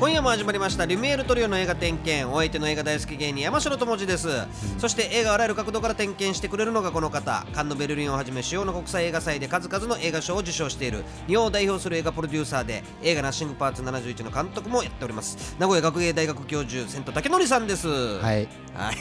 今夜も始まりましたリュミエールトリオの映画点検。お相手の映画大好き芸人山城智次です、そして映画をあらゆる角度から点検してくれるのがこの方。カンヌベルリンをはじめ主要な国際映画祭で数々の映画賞を受賞している。日本を代表する映画プロデューサーで映画ナッシングパーツ71の監督もやっております。名古屋学芸大学教授千田武則さんです。はい。はい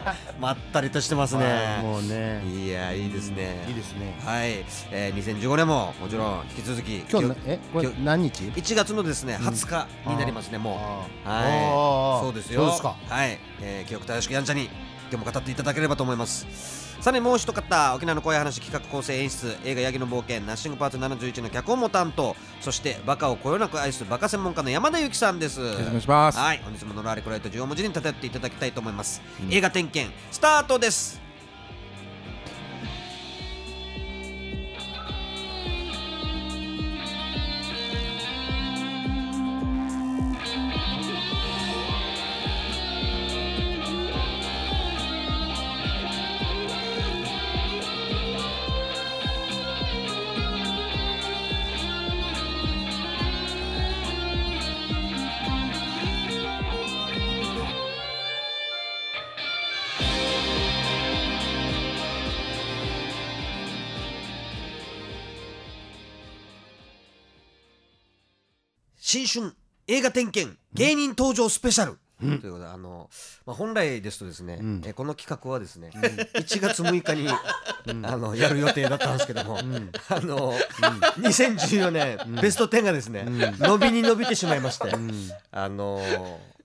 まったりとしてますね。もうね。いやいいですね。いいですね。はい、えー、2015年ももちろん引き続き今日なえこれ何日？1月のですね20日になりますね、もう。はい。そうですよ。そうですか。はい、えー、記憶正しくやんちゃに今日も語っていただければと思いますさらにもう一方沖縄の怖い話企画構成演出映画ヤギの冒険ナッシングパーツ71の脚本も担当。そしてバカをこよなく愛すバカ専門家の山田裕貴さんです。よろしくお願いします。はい本日ものらりこられと14文字に立てていただきたいと思います、映画点検スタートです映画点検芸人登場スペシャル、ということであの、まあ、本来ですとですね、ん。えこの企画はですね、1月6日に、あのやる予定だったんですけども、あの、2014年、ベスト10がですね、伸びに伸びてしまいまして、あの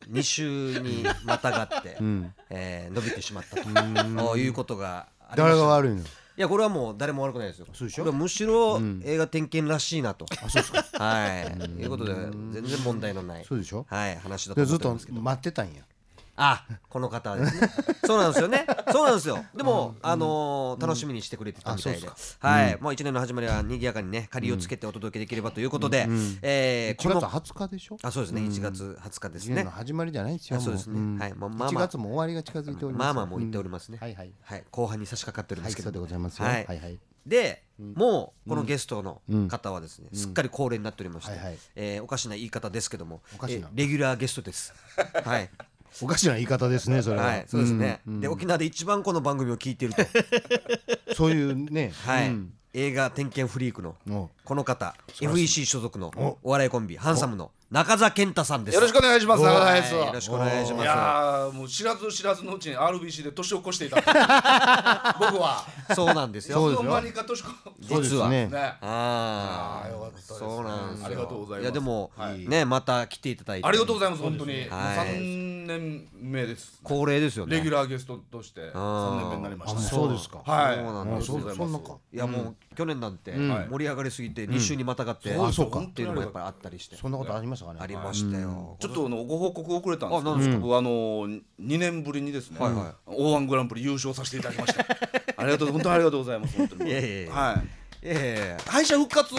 2週にまたがって、ん。えー伸びてしまったということがありました誰が悪いの？いやこれはもう誰も悪くないですよ。そうでしょ？これはむしろ映画点検らしいなと。あそうですか。はい。いうことで全然問題のない。そうでしょ？はい話だとでずっと。待ってたんやあこの方はですね。そうなんですよね。そうなんですよ。でもあのー楽しみにしてくれてたみたいで。はい。もう一年の始まりは賑やかにね借りをつけてお届けできればということで、えー1月この20日でしょ？あそうですね。1月20日ですね。始まりじゃないですよあそうですね。もはい。まあまあ1まあ。月も終わりが近づいております。まあまあもう言っておりますね。はいはい。はい。後半に差し掛かってるんですけど。はいそうで。ございますよ。ははいいはい。で、もうこのゲストのうん。方はですね、すっかり恒例になっておりまして、はいはい。えーおかしな言い方ですけどもレギュラーゲストです。はい、おかしな言い方ですねそれは。はい、そうですね、んん。で沖縄で一番この番組を聞いていると、そういうね。はい。うん。映画点検フリークのお。この方 FEC 所属のお。お笑いコンビハンサムの中澤健太さんです。よろしくお願いします。中田です。はいよろしくお願いします。いやーもう知らず知らずのうちに RBC で年を越していた。僕は。そうなんですよ。そうですよ。間にか年越そうです実はね。ね。ああーよかったです。そうなんですよ。ありがとうございます。やでも、はい。ねまた来ていただいて。ありがとうございます本当に。三年目です。恒例ですよね。レギュラーゲストとして三年目になりました。そうですか。はい。そうなんですいますそんなか。いやもう去年なんてん。盛り上がりすぎて2週にまたがって、そうか。っていうのもやっぱりあったりして、そんなことありましたかね。ありましたよ、ちょっとあのご報告遅れたんですけど、あの2年ぶりにですね、はいはい。O1 グランプリ優勝させていただきました。ありがとう本当にありがとうございます本当に。はい。ええ。敗者復活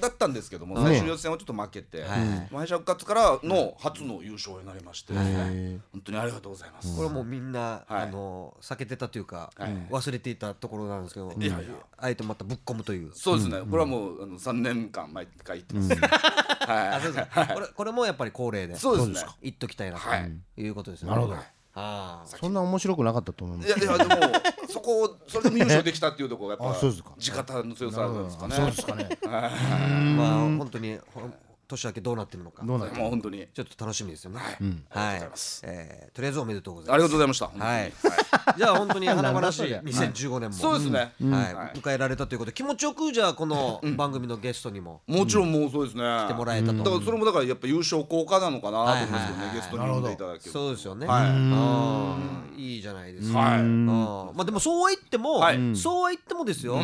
だったんですけども、ん最終予選はちょっと負けて、はい。敗者復活からの初の優勝になりまして、へ本当にありがとうございます。これはもうみんな、はい。あの避けてたというか、はい。忘れていたところなんですけど、いやいや。あえてまたぶっ込むという。そうですね、これはもうあの3年間毎回言ってます。あそうはですか。これこれもやっぱり恒例でい、そうですね。言っときたいなとはい。いうことですね。なるほどああそんな面白くなかったと思います。いやいやでもそこをそれでも優勝できたっていうところがやっぱあそうですか。地方の強さなんですかね。そうですかね。まあ本当にほん年明けどうなってるのかどうなってもう本当にちょっと楽しみですよね。はい。えーとりあえずおめでとうございます。ありがとうございました。はい。じゃあ本当に華々しい なんだ2015年も、そうですね。はい迎えられたということで気持ちよくじゃあこの番組のゲストにももちろんもうそうですね。来来てもらえたと、だからそれもだからやっぱ優勝効果なのかなと思いますよね、はいはいはいゲストに呼んでいただける。そうですよね。はいいいじゃないですか。はいまあでもそうは言っても、はいそうは言ってもですよ。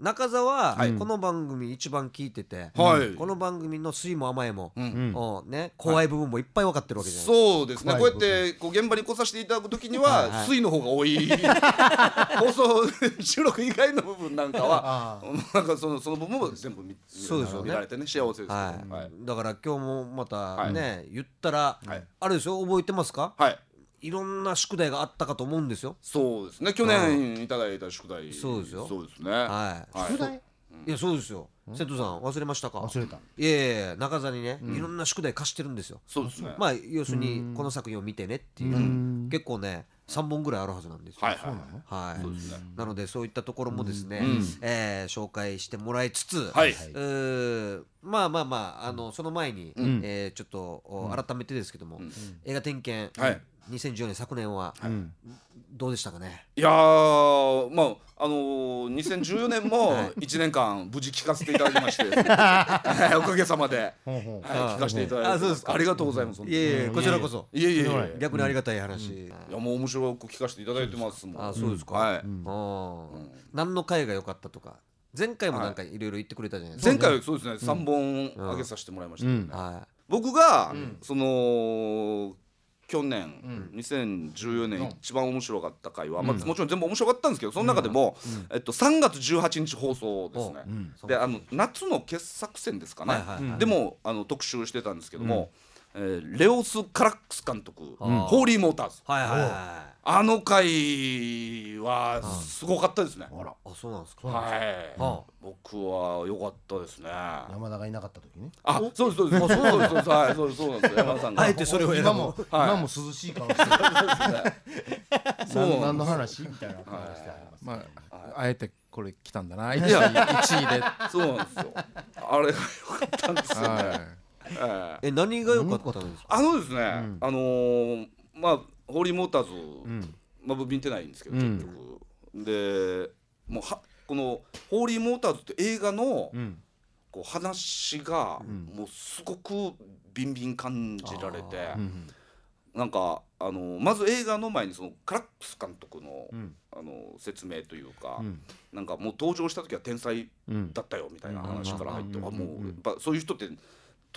ん中澤ははい。この番組一番聞いてて、はい。この番組の酸いも甘いも、うん。うん。ね怖い部分もいっぱい分かってるわけじゃないそうですね。こうやってこう現場に来させていただくときにはいははい水の方が多い。放送収録以外の部分なんかはあなんかそのその部分も全部見そうですよね。見られてね。幸せです。ははい。い、だから今日もまたね、言ったら、はい。あれですよ。覚えてますか？はい。いろんな宿題があったかと思うんですよ。そうですね。去年い。ただいた宿題。そうですよ。そうですね。はい。はい。宿題？いやそうですよ。瀬戸さん忘れましたか？忘れた。いやいや中座にね、いろんな宿題貸してるんですよ。そうですね。まあ要するにこの作品を見てねっていう、結構ね3本ぐらいあるはずなんですよ。はいはいはい。そうですね。なのでそういったところもですね、ん。えー紹介してもらいつつ、はい。まあまあまああのその前に、ん。えーちょっとお改めてですけども、映画点検、はい2014年昨年は、どうでしたかね？いやーまああのー、2014年も はい。1年間無事聞かせていただきまして。はいおかげさまで、はい、聞かせていただいて。あそうですか。ありがとうございます。いえいえこちらこそ。いえいえ逆にありがたい話、いやもう面白く聞かせていただいてますもん。あそうですか、はい、あー。何の回が良かったとか。前回もなんかいろいろ言ってくれたじゃないですか、前回はそうですね、3本上げさせてもらいました。ね、は僕が、その去年、2014年一番面白かった回は、まあ、もちろん全部面白かったんですけどその中でも、えっと、3月18日放送ですね、であの夏の傑作選ですかね、でもあの特集してたんですけども、えーレオス・カラックス監督、ん。ホーリー・モーターズ。いはいはいはい。あの回はすごかったですね、あら。あそうなんですか？はい、は僕は良かったですね。山田がいなかった時ね。あそうですそうです。そうですそうですはいそうですそうなんですよ。山田さんが。あえてそれを選ぶ。今もはい。今も涼しい顔してる。そう何何の話？みたいな顔してありますまあ、あえてこれ来たんだな。1いや位1位で、そうなんですよ。あれが良かったんですよね、はえええ。何が良かったんですか？あのですね、あのーまあホーリーモーターズ、まあ僕見てないんですけどうん。結局、でもうはこのホーリーモーターズって映画の、ん。こう話が、もうすごくビンビン感じられて、なんかあのまず映画の前にそのカラックス監督の,、ん。あの説明というか、ん。なんかもう登場した時は天才うん。だったよみたいな話から入って、うもうんうやっぱそういう人って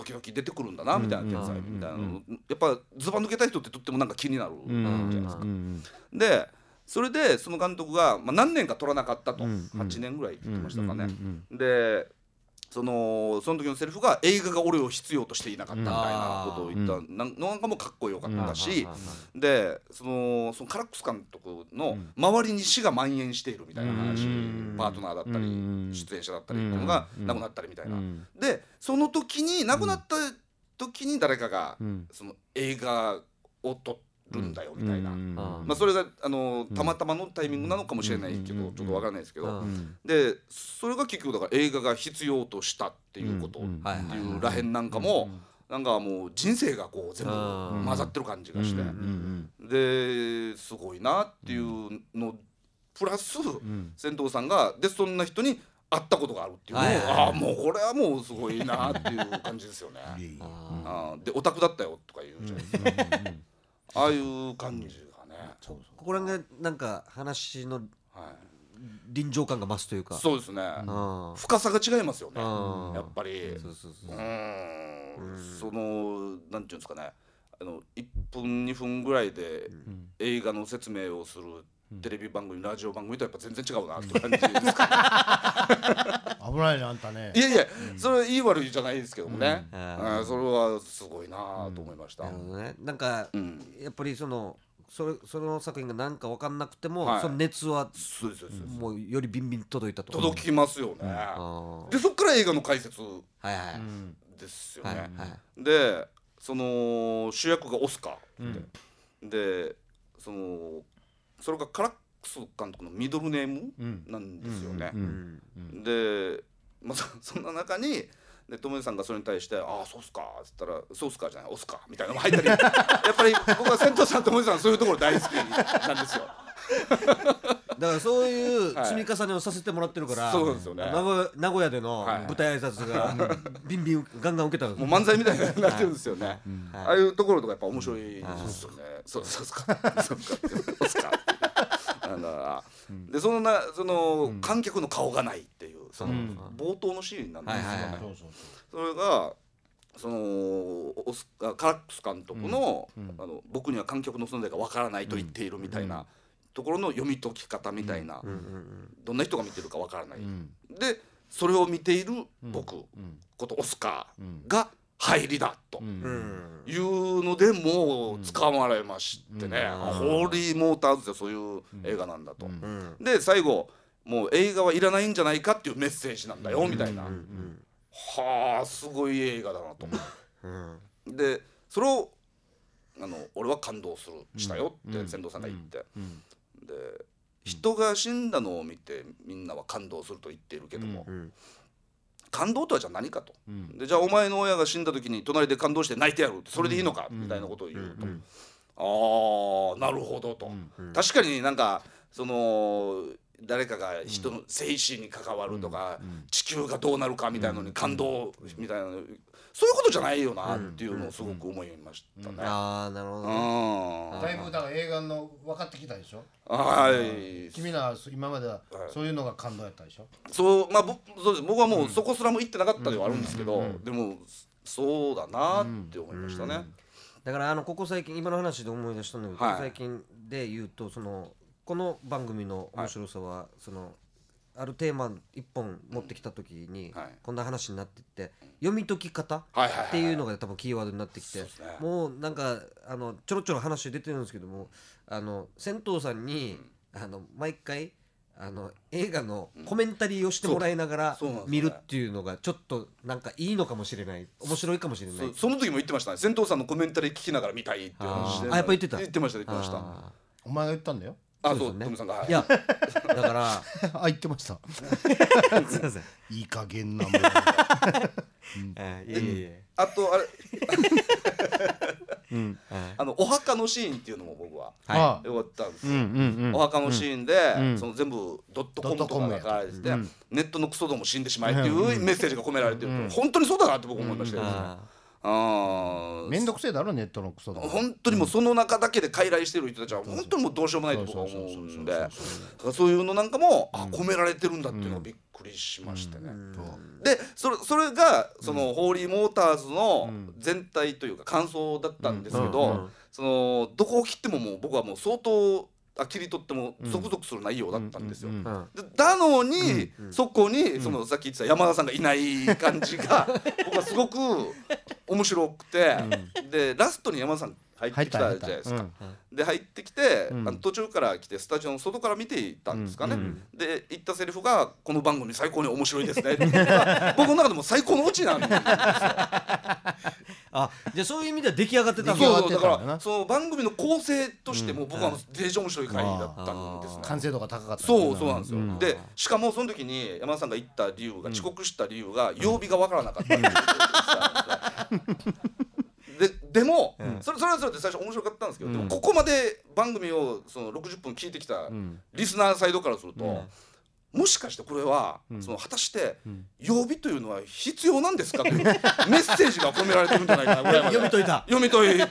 時々出てくるんだなみたいな天才みたいなの。やっぱずば抜けた人ってとってもなんか気になるじゃないですか。でそれでその監督が、まあ、何年か取らなかったと、うん8年ぐらいって言ってましたかね。うん。でそのその時のセリフが映画が俺を必要としていなかったみたいなことを言った。なんなんかもかっこよかったし、でそのそのカラックス監督の周りに死が蔓延しているみたいな話、うん。パートナーだったり、うん。出演者だったりっていうのがうん。亡くなったりみたいな。うん。でその時に亡くなった時に誰かが、うん。その映画を撮るんだよみたいな。うんあまあ、それがあのたまたまのタイミングなのかもしれないけど、うんちょっとわからないですけど、うんでそれが結局だから映画が必要としたっていうこと。っうん。てはいうらへんなんかも、なんかもう人生がこう全部うん混ざってる感じがして、うんですごいなっていうのプラス、ん。仙藤さんがでそんな人に会ったことがあるっていうのを、はいはいはい。ああもうこれはもうすごいなっていう感じですよね。あでオタクだったよとか言うじゃないですか、ああいう感じがね、ーここら辺がなんか話のはい、臨場感が増すというか。そうですね、うん。深さが違いますよね、うん。やっぱり。そうそうそうう。ーん。そのなんていうんですかね。あの1分2分ぐらいで映画の説明をするテレビ番組ラジオ番組とやっぱ全然違うなって感じですか、危ないねあんたね。いやいやそれはいい悪いじゃないですけどもね、うん。それはすごいなと思いました、なるほどね。なんかうん。やっぱりそのそれその作品が何か分かんなくても、はい。その熱はそうですそうです、もうよりビンビン届いたと届きますよね、でそっから映画の解説はいはい、ですよはいね、はい。でその主役がオスカーで、でそのそれがカラックス監督のミドルネームうんなんですよね。うんで、まあ、そ そんな中にで友達さんがそれに対して「ああそうっすか」っつったら「そうっすか」じゃない「オスか」みたいなのが入ったり やっぱり僕は銭湯さん友達さんそういうところ大好きなんですよ。だからそういうはい積み重ねをさせてもらってるから、そうなんですよね名古屋名古屋でのはい舞台挨拶がビンビンガンガン受けたんですもう漫才みたいになってるんですよね。はいああいうところとかやっぱ面白いですよね。そうそうっすか。そうっすか。そうっすか。だから。でそのなその観客の顔がないっていうその冒頭のシーンなんですよ。ね。はいはいはい。それがそのオスあカラックス監督の,、あの僕には観客の存在がわからないと言っているみたいなところの読み解き方みたいな、どんな人が見てるかわからない、でそれを見ている僕、ことオスカーが入りだと。うん。いうのでもう掴まれましてね、ホーリーモーターズってそういう映画なんだと。うん。で最後もう映画はいらないんじゃないかっていうメッセージなんだよみたいな、はあすごい映画だなと思う。でそれをあの俺は感動するしたよって仙道さんが言って、で人が死んだのを見てみんなは感動すると言っているけども、感動とはじゃあ何かと、でじゃあお前の親が死んだ時に隣で感動して泣いてやるってそれでいいのか、みたいなことを言うと、ああなるほどと、確かになんかその誰かが人の生死に関わるとか、地球がどうなるかみたいなのに感動みたいな、そういうことじゃないよなっていうのをすごく思いましたね。ああなるほどね。うん。だいぶだから映画の分かってきたでしょ？はい。君らは今まではそういうのが感動やったでしょ？そうまあぼそうです。僕はもうそこすらも行ってなかったではあるんですけど、でもそうだなって思いましたね。だからあのここ最近今の話で思い出したんだけど、はい。ここ最近で言うとそのこの番組の面白さは、そのあるテーマ一本持ってきた時に、はい。こんな話になってって読み解き方はいはいはいっていうのが多分キーワードになってきて、そうですね。もうなんかあのちょろちょろ話出てるんですけどもあの銭湯さんに、あの毎回あの映画のコメンタリーをしてもらいながらそう。そうなんですね。見るっていうのがちょっとなんかいいのかもしれない。面白いかもしれない。そその時も言ってましたね。銭湯さんのコメンタリー聞きながら見たいっていう話してあーあやっぱ言ってた。言ってました言ってました。あお前が言ったんだよあそうね。トムさんがはい。ーいやだから あ言ってました。すいません。いい加減なもん。えいえいえいえ。あとあれ。はいあのお墓のシーンっていうのも僕はあよかったんですよ、うんうんうん。お墓のシーンで、うんその全部ドットコムとかが書かれてて、うん。ネットのクソども死んでしまえっていうメッセージが込められてる、本当にそうだなって僕思いましたよ、ああー。めんどくせえだろネットのクソだ本当にもうその中だけで傀儡してる人たちは本当にもうどうしようもないと僕は思うんでそういうのなんかもあ込められてるんだっていうのがびっくりしましてね。でそれそれがそのホーリーモーターズの全体というか感想だったんですけどそのどこを切ってももう僕はもう相当あ切り取ってもゾクゾクする内容だったんですよ。うんうんでだのに、そこにそのさっき言ってた山田さんがいない感じが 僕はすごく面白くて、でラストに山田さん入ってきたじゃないですか。で入ってきて、うん。あの途中から来てスタジオの外から見ていたんですかね、で言ったセリフが「この番組最高に面白いですね」僕の中でも最高のオチなんですよ。あじゃあそういう意味では出来上がってたんだそうだからその番組の構成としても僕はデージ面白い回だったんですね。完成度が高かった。そうそうなんですよ、ん。でしかもその時に山田さんが言った理由が、遅刻した理由が曜日がわからなかったっていう ででも、それそれはそれで最初面白かったんですけど、でもここまで番組をその60分聞いてきたリスナーサイドからすると、もしかしてこれは、その果たして曜日というのは必要なんですか？というメッセージが込められてるんじゃないかなぐらいまで読み解いた。読み解いて。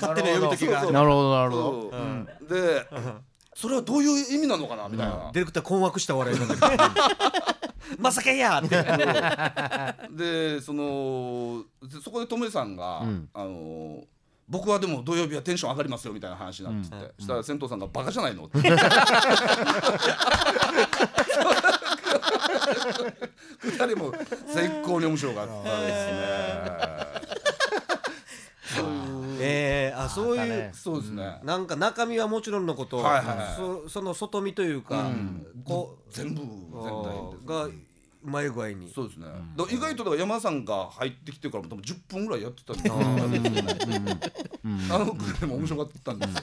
勝手な読み解きが。なるほどなるほど。でそれはどういう意味なのかなみたいな。ディレクター困惑した笑いになって まさかやって。でそのでそこでトメさんが、ん。あの僕はでも土曜日はテンション上がりますよみたいな話になってて、したら銭湯さんがバカじゃないの？って。二人も最高に面白かったですね。えー、あそういう、ね。そうですね。なんか中身はもちろんのこと、はいはいはい。そその外見というか、こう全部全体がうまい具合に。そうですね。だから意外とだから山田さんが入ってきてからも多分10分ぐらいやってたん。ですよ。あのくらいも面白かったんですよ。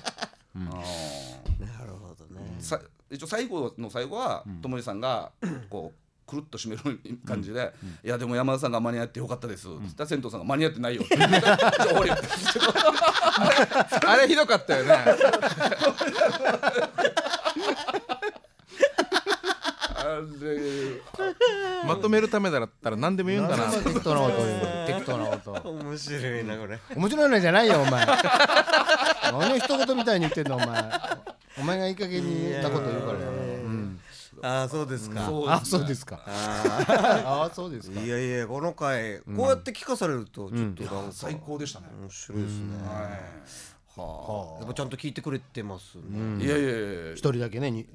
あー。なるほどね。さ一応最後の最後はともりさんがこうくるっと締める感じで「いやでも山田さんが間に合ってよかったです」って言ったら銭湯さんが間に合ってないよって。言って。じゃあれひどかったよね。まとめるためだったら何でも言うんだな。適当なこと言う。の適当なこと。面白いなこれ。面白いのじゃないよお前。何を一言みたいに言ってんのお前。お前がいい加減に言ったこと言うからようんああそうですか、あそうですか。ああそうですか。いやいやこの回、こうやって聞かされるとちょっと最高でしたね。面白いですね、はあ、やっぱちゃんと聞いてくれてますね、いやいやいや一人だけねに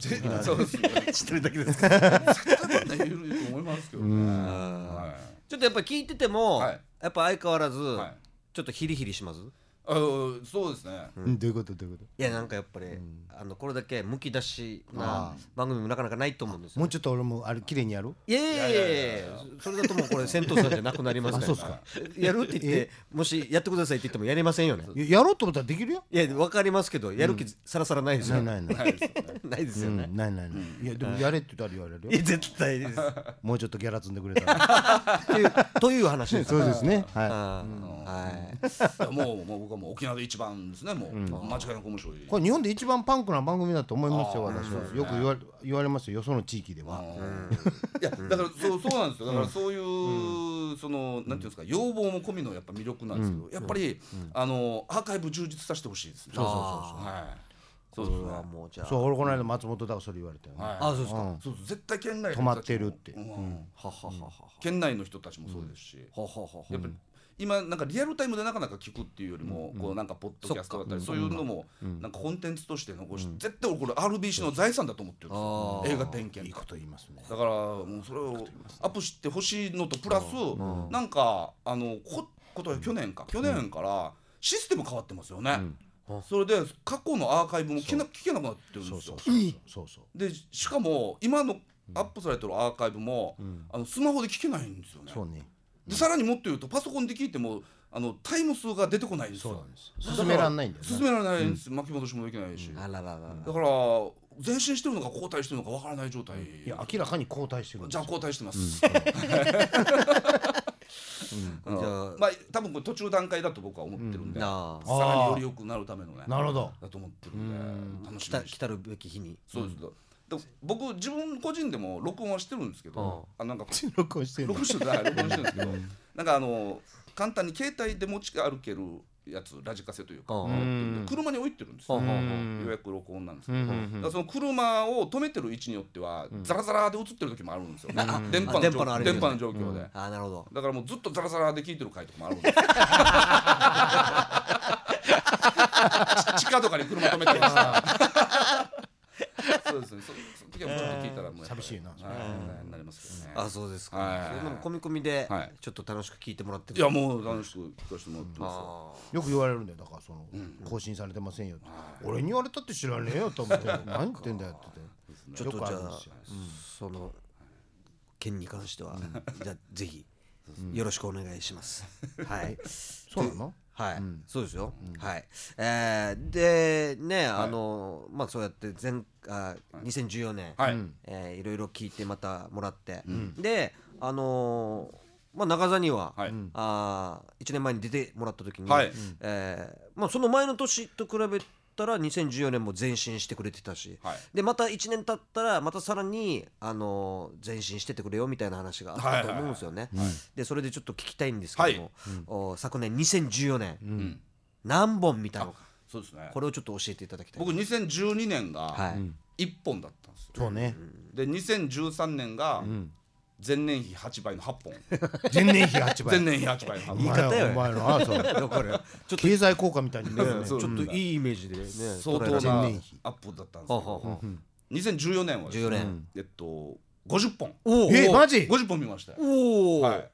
そうですね。一人だけですか。ねいると思いますけどね。はちょっとやっぱり聞いてても、はい。やっぱ相変わらず、はい。ちょっとヒリヒリします？あそうですね。うん。どういうこと？どういうこいやなんかやっぱり、あのこれだけむき出しなあ番組もなかなかないと思うんですよ。ともうちょっと俺もあれ綺麗にやるいやいやいやいやそれだともうこれ銭湯さんじゃなくなりますから。あそうっすか。やるって言ってもしやってくださいって言ってもやりませんよね。ややろうと思ったらできるよ。いやわかりますけどやる気さらさらないですよ。ないないない。はいですよね。ないですうんよねないない。ないいやでもやれって言ったら言われるいやよ絶対です。もうちょっとギャラ積んでくれたら。というという話ですそうですね。はあーはい。もうもう僕はもう沖縄で一番ですねもう、間違いなく面白い。いこれ日本で一番パンクな番組だと思いますよ私は。よく言われ言われますよよその地域では。いやだからそうそうなんですよ。だからそういう、そのなんていうんですか要望も込みのやっぱ魅力なんですけど、やっぱり、あのアーカイブ充実させてほしいですね。そうそうそうはい。それそうもうじゃあ。そう俺この間松本だからそれ言われたよね。はい。あそうですか、うん。そうそう絶対県内の止まってるって。うん。はははは県内の人たちもそうですし、はははは。やっぱり今なんかリアルタイムでなかなか聞くっていうよりも、こうなんかポッドキャストだったりそういうのもなんかコンテンツとして残して、絶対俺これ RBC の財産だと思ってるんですよ。映画点検いいこと言いますね。だからもうそれをアップしてほしいのとプラスなんかあのこことは去年か。去年からシステム変わってますよね。それで過去のアーカイブも聞けな聞けなくなってるんですよ。そうそうでしかも今のアップされてるアーカイブも、あのスマホで聞けないんですよね。でさらにもっと言うとパソコンで聞いてもあのタイム数が出てこないんですよ。そうなんです。進めらんないんだよね。進められないんです、巻き戻しもできないし。あらららら。だから前進してるのか後退してるのかわからない状態。いや明らかに後退してるじゃあ交代してます。うん。じゃあまあ多分これ途中段階だと僕は思ってるんで、なあさらにより良くなるためのね。なるほど。だと思ってるんで楽し来みに来たるべき日に。そうです。でも僕自分個人でも録音はしてるんですけど、あなんか録音してる録音してるはい 録音してるんですけど、なんかあの簡単に携帯で持ち歩けるやつラジカセというか、車に置いてるんですよ。予約録音なんですけど、だからその車を止めてる位置によっては、ザラザラで映ってる時もあるんですよ、電波の状電波のあれで。電波の状況で、あなるほど。だからもうずっとザラザラで聞いてる回とかもあるんですよ。地下とかに車止めてました そうですね。そその時はちょっと聞いたらもうやっぱり寂しいな。はいなりますけどね。あそうですか、はい。そういうのも込み込みではい。ちょっと楽しく聞いてもらってるいやもう楽しく聞かせてもらってますよ。く言われるんだよ。だからその更新されてませんよって。俺に言われたって知らねえよと思って何言ってんだよって言って。ちょっとじゃあその件に関しては、じゃあぜひよろしくお願いします、はい。そうなの？はい、そうですよ、はい、えーでね、あのまあそうやって前あ2014年、はい。えーいろいろ聞いてまたもらって、であのーまあ中座には、はい。あ1年前に出てもらった時に、はい。えーまあ、その前の年と比べたら2014年も前進してくれてたし、はい。でまた1年経ったらまたさらに、あのー前進してってくれよみたいな話があったと思うんですよね。でそれでちょっと聞きたいんですけども、お昨年2014年、ん何本見たのか。そうですね。これをちょっと教えていただきたい。僕2012年はがい。1本だったんですよ。そうね。で2013年が前年比8倍の8本。前年比8倍。前年比8倍の8お本。言い方よ。前お前のあそう。だからちょっと経済効果みたいにね。ちょっといいイメージでね相当な前年比アップだったんですけど2014年はですね14年。えっと50本。おえマジ？50本見ましたよ。おお、はい。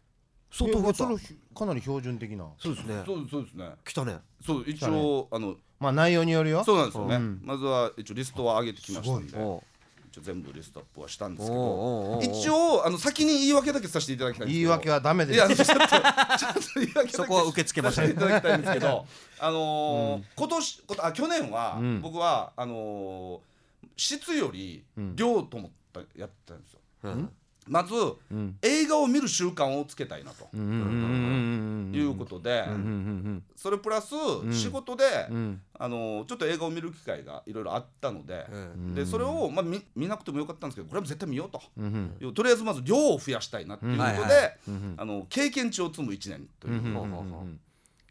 相当増えたかなり標準的な。そうですね。そうそうですね。来たね。そう一応あのまあ内容によるよ。そうなんですよね。まずは一応リストは上げてきましたんでお一応全部リストアップはしたんですけど一応あの先に言い訳だけさせていただきたいんですけど。言い訳はダメですいやちょっと言い訳そこは受け付けません。させていただきたいんですけど あのー今年ことあ去年はん。僕はあのー質より量と思ったやってたんですよ。うんまずん映画を見る習慣をつけたいなと。うん。うんうんうんいうことで。うんうんそれプラス仕事でん。あのーちょっと映画を見る機会がいろいろあったので。うん。でそれをまあ見見なくてもよかったんですけどこれは絶対見ようと。うん。うんとりあえずまず量を増やしたいなっていうことであの経験値を積む1年という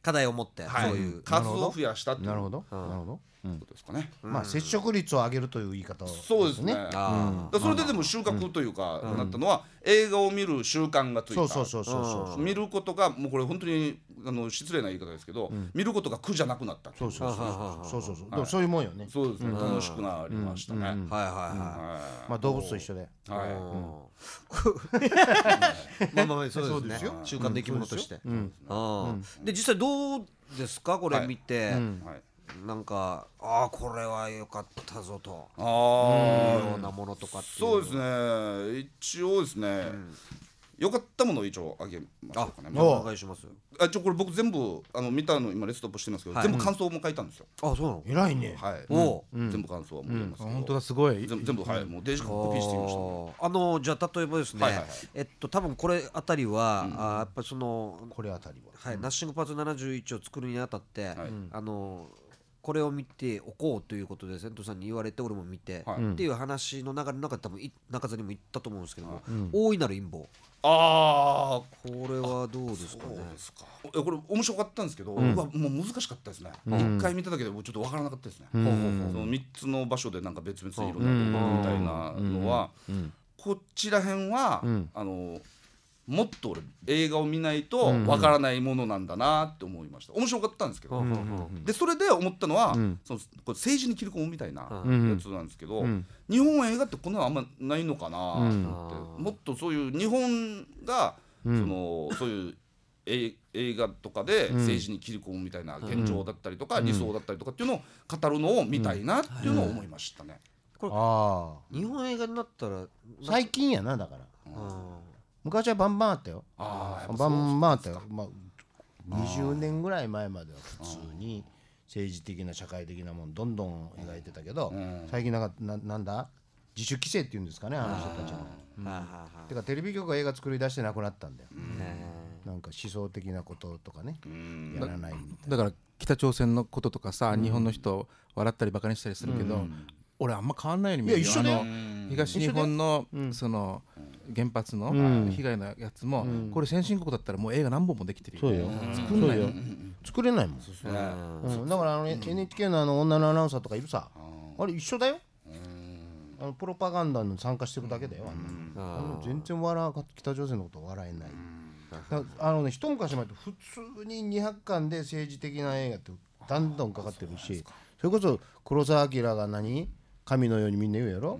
課題を持って、はい。そういう。数を増やしたっていう。こなるほど。なるほどうん。とですかね。まあ接触率を上げるという言い方をそうですね。あだからそれででも収穫というか、なったのは映画を見る習慣がついた。そうそうそうそうそう。見ることがもうこれ本当にあの失礼な言い方ですけど、見ることが苦じゃなくなった。そうそうそうあそうそうそう。でもそういうもんよね。そうですね。楽しくなりましたね。はいはいははまあ動物と一緒で。い、はい まあまあまあそうですね。習慣的ものとして、ああで実際どうですか？これ見て、うん。はいなんかああこれは良かったぞと。あいようなものとかっていう。そうですね。一応ですね、良かったものを一応あげましょうかね。お願いします。あちょこれ僕全部あの見たの今レストアップしてますけど、はい。全部感想も書いたんですよ、あそうなの？偉いね。はい、おう。全部感想はもう言いますけど、本当だすごい。全部全部はい。もうデジカコピーしてみました。ねあー。あのじゃあ例えばですね、はいはいはい。えっと多分これあたりは、あーやっぱりそのこれあたりは。はい、ナッシングパーツ71を作るにあたって、はい。あのこれを見ておこうということで銭湯さんに言われて俺も見て、はい。っていう話の流れの中で多分い中津にも言ったと思うんですけども、大いなる陰謀。ああこれはどうですかそうねですか。えこれ面白かったんですけど、うわもう難しかったですね。一、回見ただけでもうちょっとわからなかったですね、その三つの場所でなんか別々にいろんなところみたいなのは、こちら辺は、あのもっと俺映画を見ないとわからないものなんだなって思いました。面白かったんですけど、でそれで思ったのは、そのこれ政治に切り込むみたいなやつなんですけど、日本映画ってこんなのあんまないのかなと思って、もっとそういう日本が、そのそういう映映画とかで政治に切り込むみたいな現状だったりとか、理想だったりとかっていうのを語るのを見たいなっていうのを思いましたね。ああ日本映画になったら最近やなだから。あ昔はバンバンあったよ。あーやっぱバンバンあったよ。まあ20年ぐらい前までは普通に政治的な社会的なもんどんどん描いてたけど最近なんかななんだ？自主規制っていうんですかねあの人たちの。ー。はあはあはてかテレビ局が映画作り出してなくなったんだよ。なんか思想的なこととかねやらないみたいだから北朝鮮のこととかさ、日本の人笑ったりバカにしたりするけど、俺あんま変わんないように見えるよ。いや一緒だよ。あの東日本のその原発の被害のやつも、これ先進国だったらもう映画何本もできてるそうよ。作んないよ。な。作れないもん。うん。だからあの NHK のあの女のアナウンサーとかいるさ。あれ一緒だよ。あのプロパガンダに参加してるだけだよ。あの。あの全然笑わ北朝鮮のこと笑えない。だあのね一昔前と普通に200巻で政治的な映画ってどんどんかかってるしそれこそ黒澤明が何？神のようにみんな言うやろ、く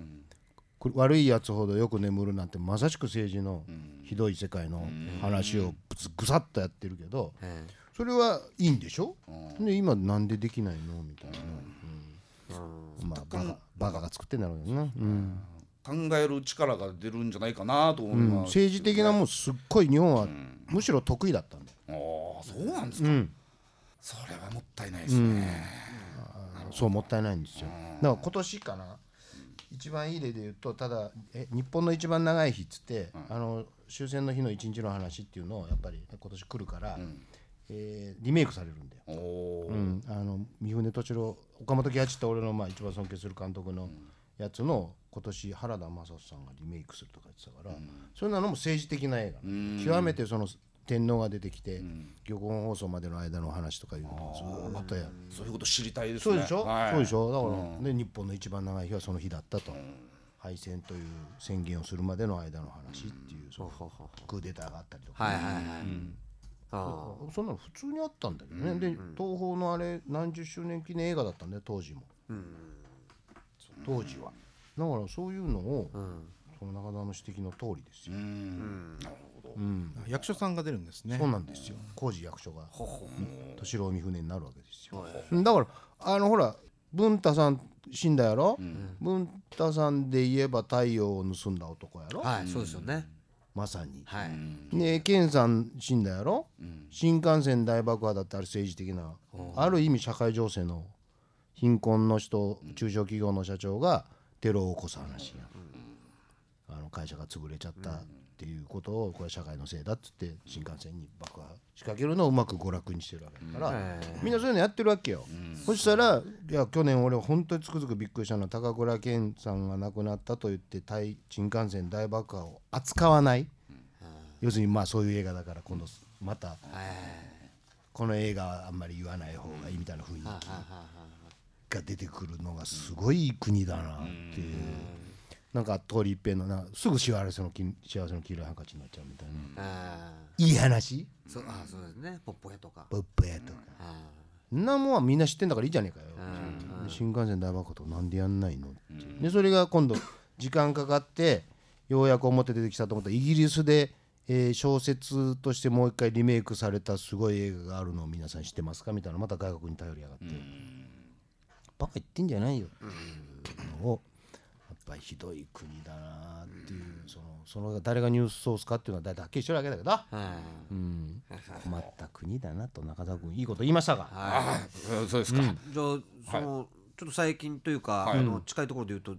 悪いやつほどよく眠るなんてまさしく政治のひどい世界の話をぶつぐさっとやってるけどえそれはいいんでしょ？で今なんでできないの？みたいな、うん。まあバカバカが作ってんだろうけどな、うん。考える力が出るんじゃないかなと思いうん。政治的なもんすっごい日本はむしろ得意だったんだよ、ああそうなんですか、うん、それはもったいないですね、そうもったいないんですよ。だから今年かな一番いい例で言うとただえ日本の一番長い日っつって、あの終戦の日の一日の話っていうのをやっぱり今年来るから、えーリメイクされるんだよ、うん、あの三船敏郎岡本喜八って俺のまあ一番尊敬する監督のやつの今年原田雅人さんがリメイクするとか言ってたから、そういうのも政治的な映画、ん。極めてその天皇が出てきて、玉音放送までの間の話とかいうのをずーっとやる。そういうこと知りたいですね。そうでしょ、はい、そうでしょ？だから、で日本の一番長い日はその日だったと、敗戦という宣言をするまでの間の話っていう、そのクーデターがあったりとか、はいはいはい、あそんなの普通にあったんだけどね、で東宝のあれ何十周年記念映画だったんだよ当時も、当時は。だからそういうのを、その中田の指摘の通りですよ、役所さんが出るんですね。そうなんですよ。工事役所が。敏郎三船になるわけですよ、だからあのほら文太さん死んだやろ、文太さんで言えば太陽を盗んだ男やろ、はいそうですよね。まさに、はい、ね健さん死んだやろ、新幹線大爆破だってあれ政治的な、ある意味社会情勢の貧困の人中小企業の社長がテロを起こす話や、あの会社が潰れちゃったっていうことをこれは社会のせいだっつって新幹線に爆破仕掛けるのをうまく娯楽にしてるわけだから、みんなそういうのやってるわけよ、そしたらいや去年俺本当につくづくびっくりしたのは高倉健さんが亡くなったと言って対新幹線大爆破を扱わない、要するにまあそういう映画だから今度またこの映画はあんまり言わない方がいいみたいな雰囲気が出てくるのがすごい国だなっていう。なんか通り一遍のなすぐ幸せのき幸せの黄色いハンカチになっちゃうみたいな、あいい話？ーそうあそうですね。ポッポ屋とか。ポップやとか。あんなもんはみんな知ってんだからいいじゃねえかよ。で新幹線大爆破とかなんでやんないのってでそれが今度時間かかってようやく表出てきたと思ったらイギリスでえー小説としてもう一回リメイクされたすごい映画があるのを皆さん知ってますか？みたいなまた外国に頼りやがって。バカ言ってんじゃないよ。っていうのをぱりひどい国だなっていうそのその誰がニュースソースかっていうのは大体はっきりしてるわけだけど、はい。うん、困った国だなと中澤君いいこと言いましたが。ああそうですか、じゃあその、ちょっと最近というか、あの近いところで言うと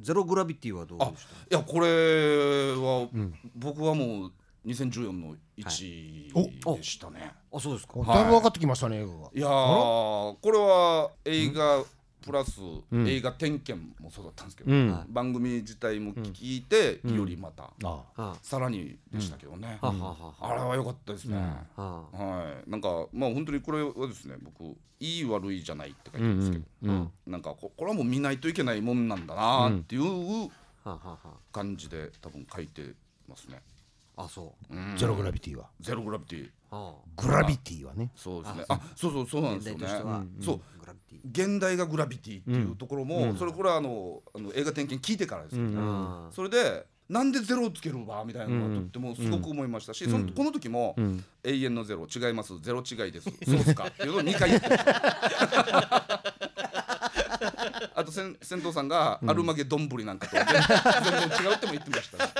ゼログラビティはどうでした？いやこれは、僕はもう2014の1位でしたね、あそうですか。おだいぶ分かってきましたね映画が。い、やーこれは映画プラス映画点検もそうだったんですけど、うん。番組自体も聞いて、よりまた、さらにでしたけどね、あはあはああ。れは良かったですね、はい。なんかまあ本当にこれはですね僕いい悪いじゃないって書いてるんですけど、うんなんかここれはもう見ないといけないもんなんだなっていう感じで多分書いてますね、ああそう。ゼログラビティは。ゼログラビティ。はグラビティはね。そうですね。あそう。そうそうなあんですよね。現代としては、そう。グラビティ。現代がグラビティっていうところも、それこれはあのあの映画点検聞いてからですよ、うん。それでなんでゼロをつけるわみたいなのがとってもすごく思いましたし、そのこの時も、永遠のゼロ違いますゼロ違いです。そうですか？っていうのを2回言って。ましたあとせん銭湯さんがアルマゲドンブリなんかと全然違うっても言ってましたね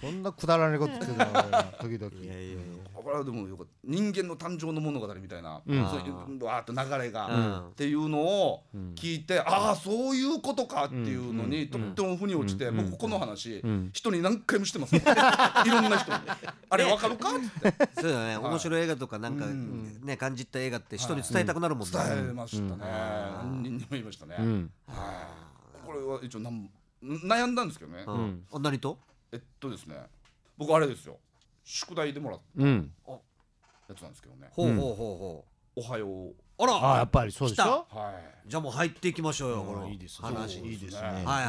そんなくだらないこと言ってるの時々。いやいやいや。これはでもよかった人間の誕生の物語みたいな、そういうわーっと流れが、うん。っていうのを聞いて、ああそういうことかっていうのに、とっても腑に落ちて、僕この話、人に何回もしてます、いろんな人に「あれわかるか?」って。そうだね。面白い映画とかなんかね感じた映画って人に伝えたくなるもんね。伝えましたね、何人にも言いましたね、はい。これは一応なん悩んだんですけどね、うん。あ何と？えっとですね僕あれですよ。宿題でもらった。うん。やつなんですけどね。ほうほうほうほ「おはよう。うあら。ああやっぱりそうでしょ」はい。じゃあもう入っていきましょうよこのいいですね。話。いいですね。はいはいはいは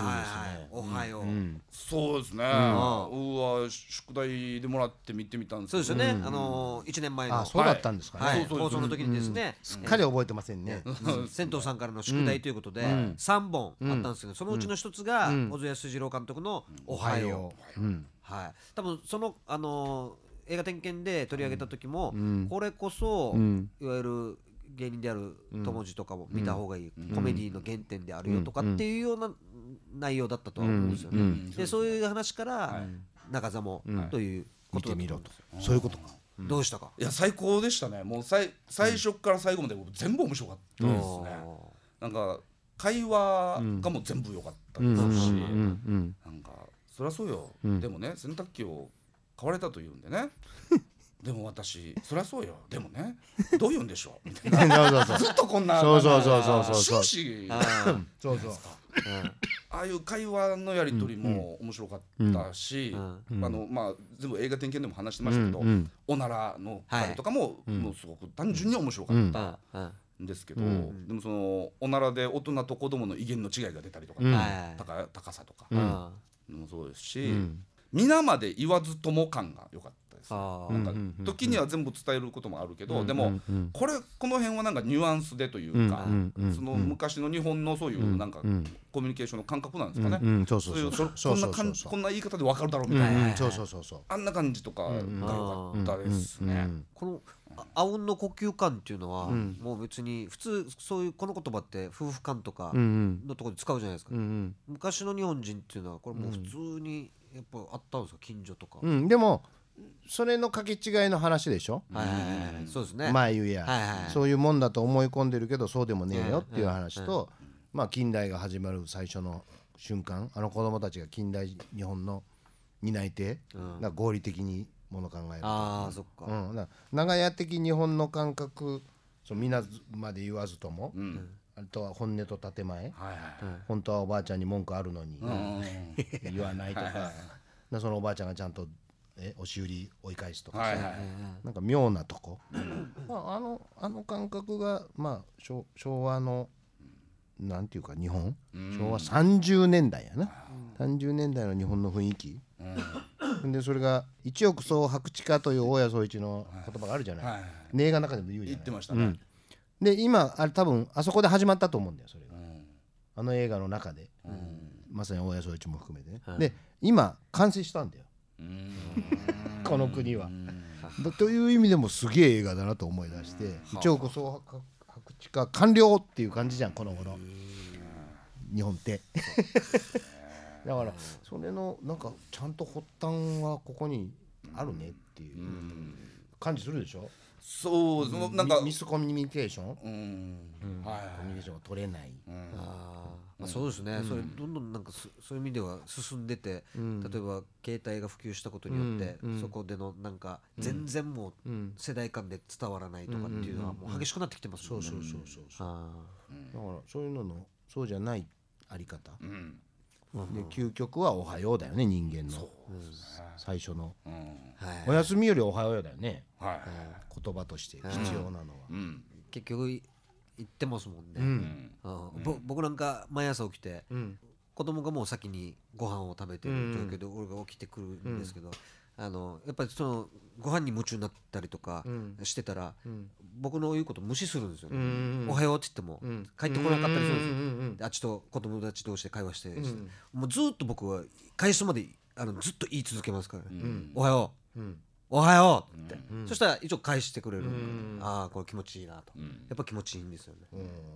い。おはよう。そうですね、うわ宿題でもらって見てみたんですそうですよね。あの1年前のあそうだったんですかね。はい。そうそう放送の時にですね。すっかり覚えてませんね。うん。銭湯さんからの宿題ということで3本あったんですけどそのうちの一つが小津安二郎監督の「おはよう」うんはい、多分その、あのー映画点検で取り上げた時も、ん。これこそ、ん。いわゆる芸人である友達とかも見た方がいい、コメディの原点であるよとかっていうような内容だったとは思うんですよね。でそういう話から、中座も、ということだ見てみろと。思そういうことか。どうしたか、いや最高でしたね。もう最最初から最後まで僕全部面白かったですね、なんか会話がもう全部良かったですし、うん。うん。なんかそりゃそうよ、でもね洗濯機を買われたというんでね。でも私そりゃそうよ。でもね どう言うんでしょう？みたいな。ずっとこんなそうそうそうそうそう。そうそう。ああいう会話のやり取りも面白かったし、あのまあ、全部映画点検でも話してましたけど、うん。うん。おならの回とかも,、もうすごく単純に面白かったうんうん。んですけど、でもそのおならで大人と子供の威厳の違いが出たりとか、はい高高さとかうんもそうですし、皆まで言わずとも感が良かったです。あー。なんか時には全部伝えることもあるけど、でもこれこの辺はなんかニュアンスでというか、その昔の日本のそういうなんかコミュニケーションの感覚なんですかね。うん。そうそそうう。そういうそこんな感じこんな言い方でわかるだろうみたいな、うん。そうそうそうそう。あんな感じとかが良かったですね。このああうんの呼吸感っていうのは、もう別に普通そういうこの言葉って夫婦間とかうんのところで使うじゃないですか、昔の日本人っていうのはこれもう普通にやっぱあったんですか？近所とか、うん。でもそれの掛け違いの話でしょ？はいはいはいはい。そうですね、前言うや、はいはいそういうもんだと思い込んでるけどそうでもねえよっていう話と、まあ近代が始まる最初の瞬間あの子供たちが近代日本の担い手が合理的にもの考えると。ああそっか、うん、長屋的日本の感覚そう皆まで言わずとも、あとは本音と建前、はいはい本当はおばあちゃんに文句あるのに、うん。言わないとか、でそのおばあちゃんがちゃんとえ押し売り追い返すとかさ、はいはいなんか妙なとこ、まあ、あのあの感覚が、まあ、昭昭和のなんていうか日本、昭和30年代やな、30年代の日本の雰囲気、でそれが「一億総白地化」という大谷総一の言葉があるじゃない、はいはいね映画の中でも言うじゃ言ない。ってましたね。で今あれ多分あそこで始まったと思うんだよそれが、あの映画の中で、まさに大谷総一も含めてね、で今完成したんだよ。この国は。だという意味でもすげえ映画だなと思い出して。一応こそ白地化完了っていう感じじゃんこの頃日本って。だからそれのなんかちゃんと発端はここにあるねっていう感じするでしょうそうそのなんか。ミミスコミュニケーション、うん。はい。コミュニケーションが取れない、あー。まあそうですね、それどんどんなんかすそういう意味では進んでて、例えば携帯が普及したことによって、そこでのなんか全然もう世代間で伝わらないとかっていうのはもう激しくなってきてますもんね。そうそうそうそうそう。あだからそういうののそうじゃないあり方、うんで究極は「おはよう」だよね人間の。最初の。うん。ーはい「お休みよりおはよう」だよね。はい。言葉として必要なのは、うん。結局い言ってますもんね、うん。うん。ぼ僕なんか毎朝起きて、ん。子供がもう先にご飯を食べてる状況で俺が起きてくるんですけど、あのやっぱりそのご飯に夢中になったりとかしてたら、僕の言うこと無視するんですよね、おはようって言っても、帰ってこなかったりするんですよ、であっちと子供たち同士で会話して、もうずっと僕は返すまであのずっと言い続けますからね、おはよう、おはよ。うって、そしたら一応返してくれる、ああこれ気持ちいいなと、やっぱ気持ちいいんですよね、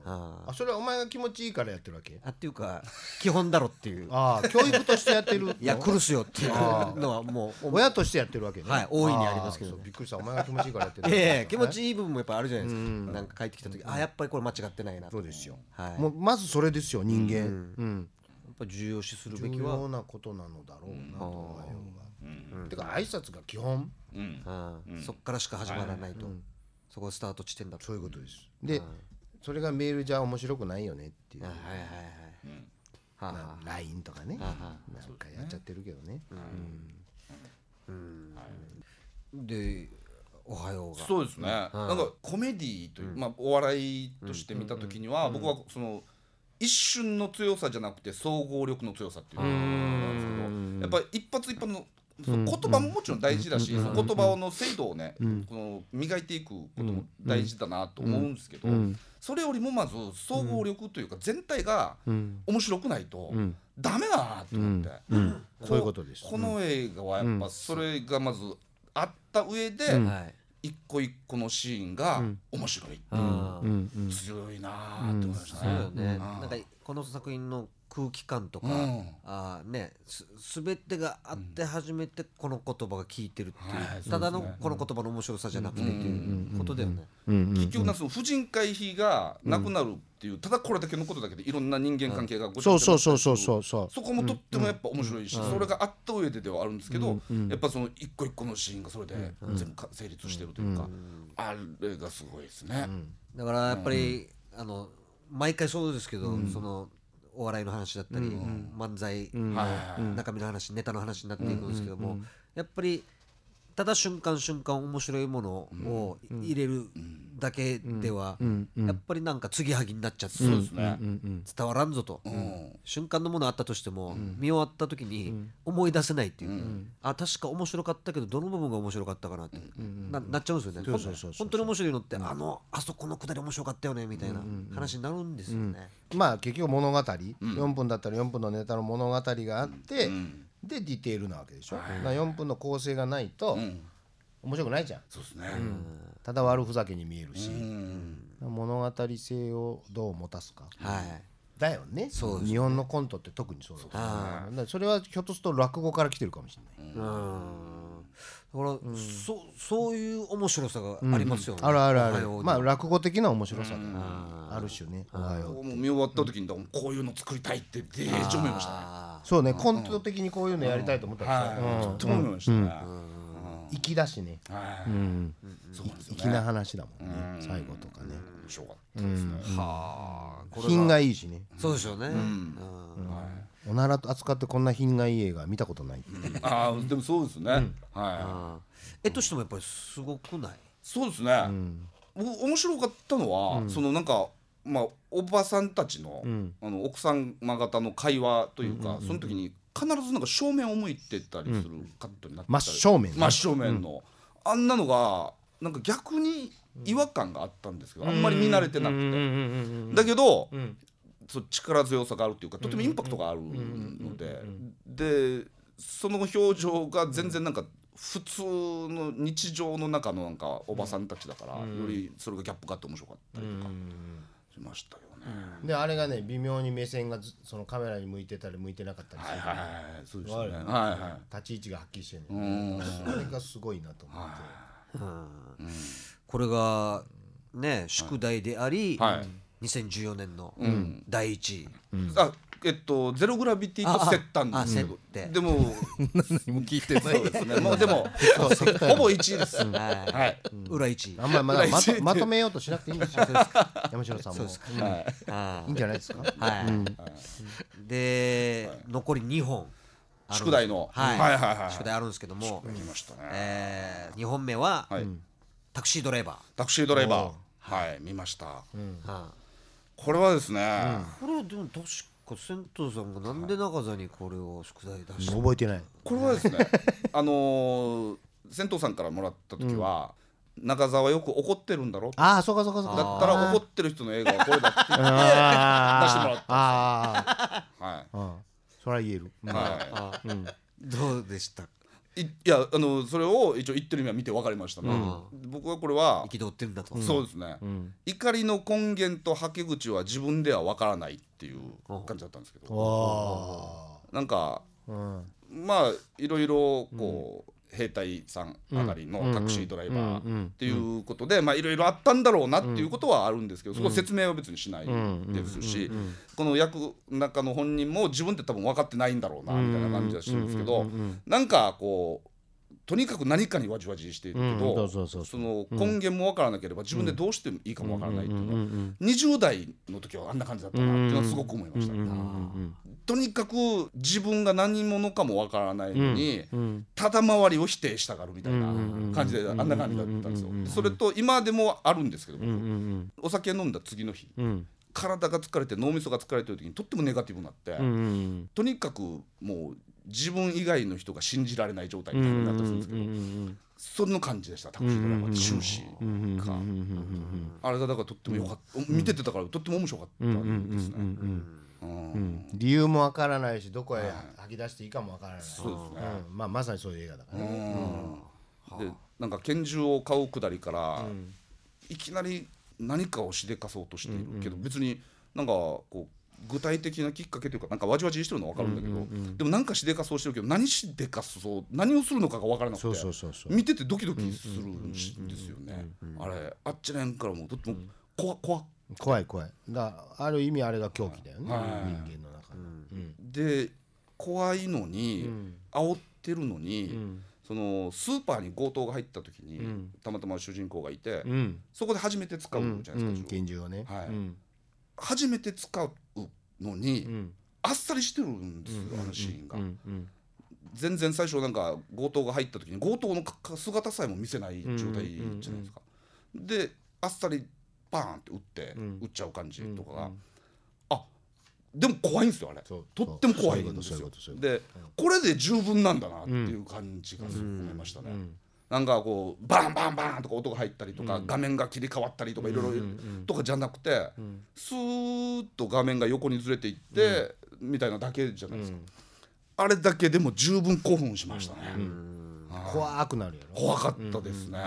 ああそれはお前が気持ちいいからやってるわけ？あっていうか基本だろっていう。ああ教育としてやってる いや来るすよっていうのはもう親としてやってるわけね。はい大いにありますけどね。びっくりした。お前が気持ちいいからやってる。いやいや気持ちいい部分もやっぱあるじゃないですか、なんか帰ってきた時、あやっぱりこれ間違ってないなとそうですよ。はい、もうまずそれですよ人間。うん。やっぱ重要視するべ重きは、要なことなのだろうなとおはようがてか挨拶が基本。そっからしか始まらないと、そこがスタート地点だと。そういうことです。でそれがメールじゃ面白くないよねっていう。はいはいはいはい、はあはまあ LINE とかね。なんかやっちゃってるけどね。あでおはようが。そうですね、なんかコメディという、まあ、お笑いとして見た時には、僕はその一瞬の強さじゃなくて総合力の強さっていうのなんですけどやっぱり一発一発の言葉ももちろん大事だし、その言葉の精度をね、この磨いていくことも大事だなと思うんですけど、それよりもまず総合力というか全体が面白くないとダメだなと思って、そういうことです。この映画はやっぱそれがまずあった上で、はい一個一個のシーンが面白い、強いなあって思いました。ね、なんかこの作品の空気感とか、うん。あーねす全てがあって初めてこの言葉が効いてるっていう、はいただのこの言葉の面白さじゃなくてっていうことだよね、結局なその婦人会費がなくなるっていう、ただこれだけのことだけでいろんな人間関係がごちゃそうごちゃそうになったりする。そうそうそうそうそこもとってもやっぱ面白いし、それがあった上でではあるんですけど、やっぱその一個一個のシーンがそれで全部か成立してるというか、あれがすごいですね。だからやっぱり、あの毎回そうですけど、そのお笑いの話だったり、漫才、はい中身の話ネタの話になっていくんですけども、やっぱりただ瞬間瞬間面白いものを入れるだけでは、やっぱりなんか継ぎはぎになっちゃって、そうですね。伝わらんぞと、瞬間のものあったとしても、見終わった時に思い出せないっていう、あ確か面白かったけどどの部分が面白かったかなって、ななっちゃうんですよね。本当に面白いのって、あのあそこのくだり面白かったよねみたいな話になるんですよね、まあ結局物語、4分だったら4分のネタの物語があって、でディテールなわけでしょ、だから4分の構成がないと、面白くないじゃん。そうですね。ただ悪ふざけに見えるし、うん。物語性をどう持たすか、はい。だよね。そう日本のコントって特にそうだからそれはひょっとすると落語から来てるかもしれない、うん。だから、そそういう面白さがありますよね、あるあるある。まあ落語的な面白さだよね、ある種ね。おはようもう見終わった時にこういうの作りたいってデージ思いましたね。あそうねコント的にこういうのやりたいと思ったらさ、はい。うん。と思いましたね。粋だしね、はい。うん、そうですよね。粋な話だもんね、最後とかね、面白かったですね。ーはあ。品がいいしね。そうですよね、うん。おならと扱ってこんな品がいい映画見たことない、ああでもそうですね。はい。絵としてもやっぱりすごくない？そうですね。僕面白かったのはそのなんかまあおばさんたちのあの奥様方の会話というかその時に必ずなんか正面を向いてたりするカットになってたり真正面ね。真正面の。あんなのがなんか逆に違和感があったんですけどあんまり見慣れてなくて。だけどそう力強さがあるっていうかとてもインパクトがあるのででその表情が全然なんか普通の日常の中のなんかおばさんたちだから、よりそれがギャップがあって面白かったりとかしましたよね。であれがね微妙に目線がずそのカメラに向いてたり向いてなかったりする、はいはいはい。そうですね。はいはい。立ち位置がはっきりしてるうん。のあれがすごいなと思って、これがね宿題であり、はい。2014年の第一。位、あえっとゼログラビティと競ったんですけど。でも何も聞いてないですね。もうでもほぼ1位です。はい。はい。裏一位。あんまりまだまとまとめようとしなくていいんですよ。山城さんも。うんはい。はいいんじゃないですか？はい、で、残り2本。宿題の。はい。はいはいはい宿題あるんですけども、来ましたね。え2本目は、はい。タクシードライバタクシードライバー。はい。見ました。ー、はこれはですね。いこれでも確か銭湯さんがなんで中座にこれを宿題出した覚えてない。これはですね。あのー銭湯さんからもらった時は中澤はよく怒ってるんだろ。ああそうかそうかそうか。だったら怒ってる人の映画はこれだって言って。あー出してもらったあはい。それは言える。うん。はあどうでしたい。やあのそれを一応言ってる意味は見て分かりましたね。僕はこれは憤ってるんだと、そうですね、怒りの根源とはけ口は自分では分からないっていう感じだったんですけど、わなんかあうん。まあいろいろこう、兵隊さん上がりのタクシードライバーっていうことでまあいろいろあったんだろうなっていうことはあるんですけど、そこ説明は別にしないですし、この役の中の本人も自分って多分分かってないんだろうなみたいな感じはしてるんですけど、なんかこうとにかく何かにわじわじしているけど、うんその根源も分からなければ自分でどうしてもいいかも分からないっていうのは、20代の時はあんな感じだったなっていうのはすごく思いました、とにかく自分が何者かも分からないのに、ただ周りを否定したがるみたいな感じであんな感じだったんですよ。それと今でもあるんですけど僕、お酒飲んだ次の日、体が疲れて脳みそが疲れてる時にとってもネガティブになって、とにかくもう自分以外の人が信じられない状態みたいになったんですけど、その感じでしたタクシードライバーって終始が、あれがだからとってもよかった、見ててたからとっても面白かったんですね。うん理由もわからないしどこへ吐き出していいかもわからないそうですねうんまあまさにそういう映画だからねでなんか拳銃を買うくだりから、いきなり何かをしでかそうとしているけど、別になんかこう具体的なきっかけというかなんかわじわじしてるのは分かるんだけど、でもなんかしでかそうしてるけど何しでかそう何をするのかが分からなくてそうそうそうそう。見ててドキドキするんですよね。あれあっちらへんからもうとっても怖怖怖い怖い。だある意味あれが狂気だよね。はい。人間の中のうん。で怖いのに、煽ってるのに、そのスーパーに強盗が入った時に、たまたま主人公がいて、うん。そこで初めて使うじゃないですか、拳銃をね。はい。うん。初めて使うのに、ん。あっさりしてるんですよ、あのシーンが、うんうん全然最初なんか強盗が入った時に強盗のか姿さえも見せない状態じゃないですか、であっさりバーンって撃って、撃っちゃう感じとかが、あでも怖いんですよあれ。とっても怖いんですよ。でこれで十分なんだなっていう感じがすごく思いましたね、なんかこうバンバンバンとか音が入ったりとか、画面が切り替わったりとかいろいろとかじゃなくて、スーッと画面が横にずれていって、みたいなだけじゃないですか、あれだけでも十分興奮しましたね、怖くなるやろ怖かったですね、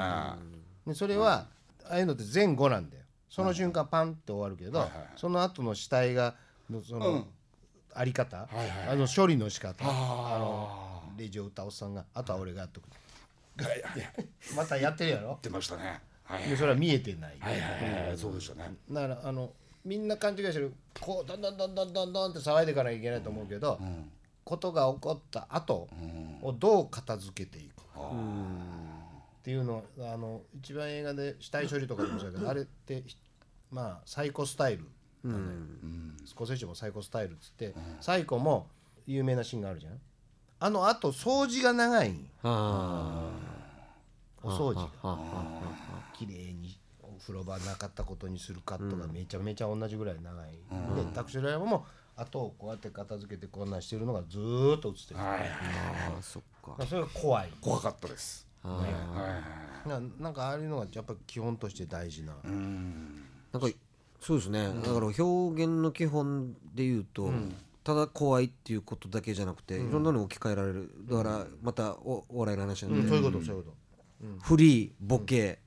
でそれはああいうのって前後なんだよ。その瞬間パンって終わるけどはいはいはい。その後の死体がのそのあり方？はいはいあの処理の仕方。ああのレジを打ったおっさんがあとは俺がやっとく。あはいはいやっ またやってるやろ？てましたね。はいでそれは見えてない。はいはいはい。そうでしたね。だからあのみんな勘違いしてる。こうどんどんどんどんどんどんって騒いでいかなきゃいけないと思うけど、ことが起こった後をどう片付けていくか。っていうのあの一番映画で死体処理とかでもそうだけどあれってまあサイコスタイル。なん。だよ、スコセッシュもサイコスタイルっつって、サイコも有名なシーンがあるじゃんあのあと掃除が長いお掃除が。あ綺麗にお風呂場なかったことにするカットがめちゃめちゃ同じぐらい長い、でタクシードライバーも後をこうやって片付けてこんなんしてるのがずーっと映ってる、はいはいあそっか。まあそれが怖い。怖かったです。はいはいななんかああいうのがやっぱ基本として大事な、うん。なんかそうですね、だから表現の基本で言うと、ただ怖いっていうことだけじゃなくて、いろんなのを置き換えられる。だからまたおお笑いの話なんで、そういうことそういうこフリーボケ、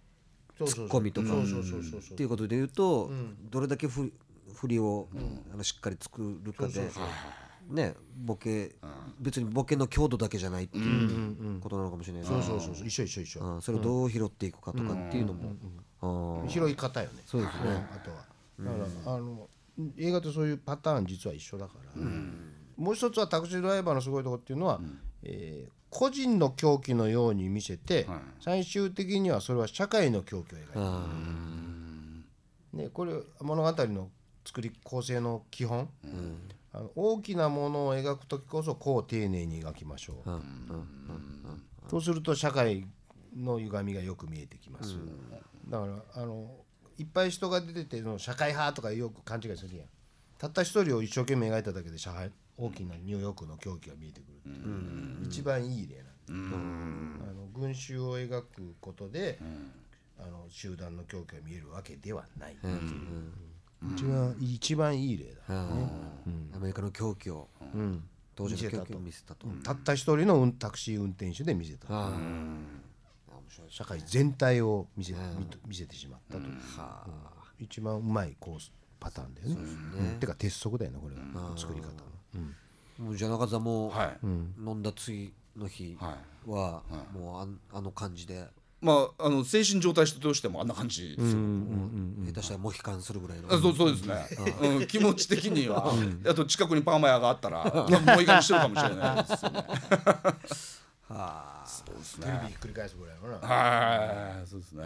ツッコミとか。っていうことで言うと、どれだけフフリを、あのしっかり作るかで、ねボケ、別にボケの強度だけじゃないっていうことなのかもしれないな。そうそうそうそう。一緒一緒一緒。うん。それをどう拾っていくかとかっていうのも、拾い方よね。そうですね。あとは。だからあの映画とそういうパターン実は一緒だから。もう一つはタクシードライバーのすごいところっていうのはえー個人の狂気のように見せて最終的にはそれは社会の狂気を描いてね、これ物語の作り構成の基本、あの大きなものを描く時こそこう丁寧に描きましょう、そうすると社会の歪みがよく見えてきます、だからあのいっぱい人が出てての社会派とかよく勘違いするやん。たった一人を一生懸命描いただけで社会大きなニューヨークの狂気が見えてくるっていう、一番いい例なんあの群衆を描くことで、あの集団の狂気が見えるわけではないっていう、一番一番いい例だ、あアメリカの狂気を、当時の狂気を見せたと、たった一人の運タクシー運転手で見せた、あ社会全体を見せ,、見せてしまったと。いう、一番うまいコースパターンだよね。うん。てか鉄則だよねこれは。作り方の、うん。あもうじゃあ中澤も、はい。飲んだ次の日は、もうあんあの感じで、まああの精神状態としてもあんな感じ。ですよ、下手したらモヒカンするぐらいの、あそうそうですね、うん、気持ち的には、あと近くにパーマ屋があったらもういい感じしてるかもしれないですよね そうですテレねビひっくり返すぐらいのな。はい。そうですね、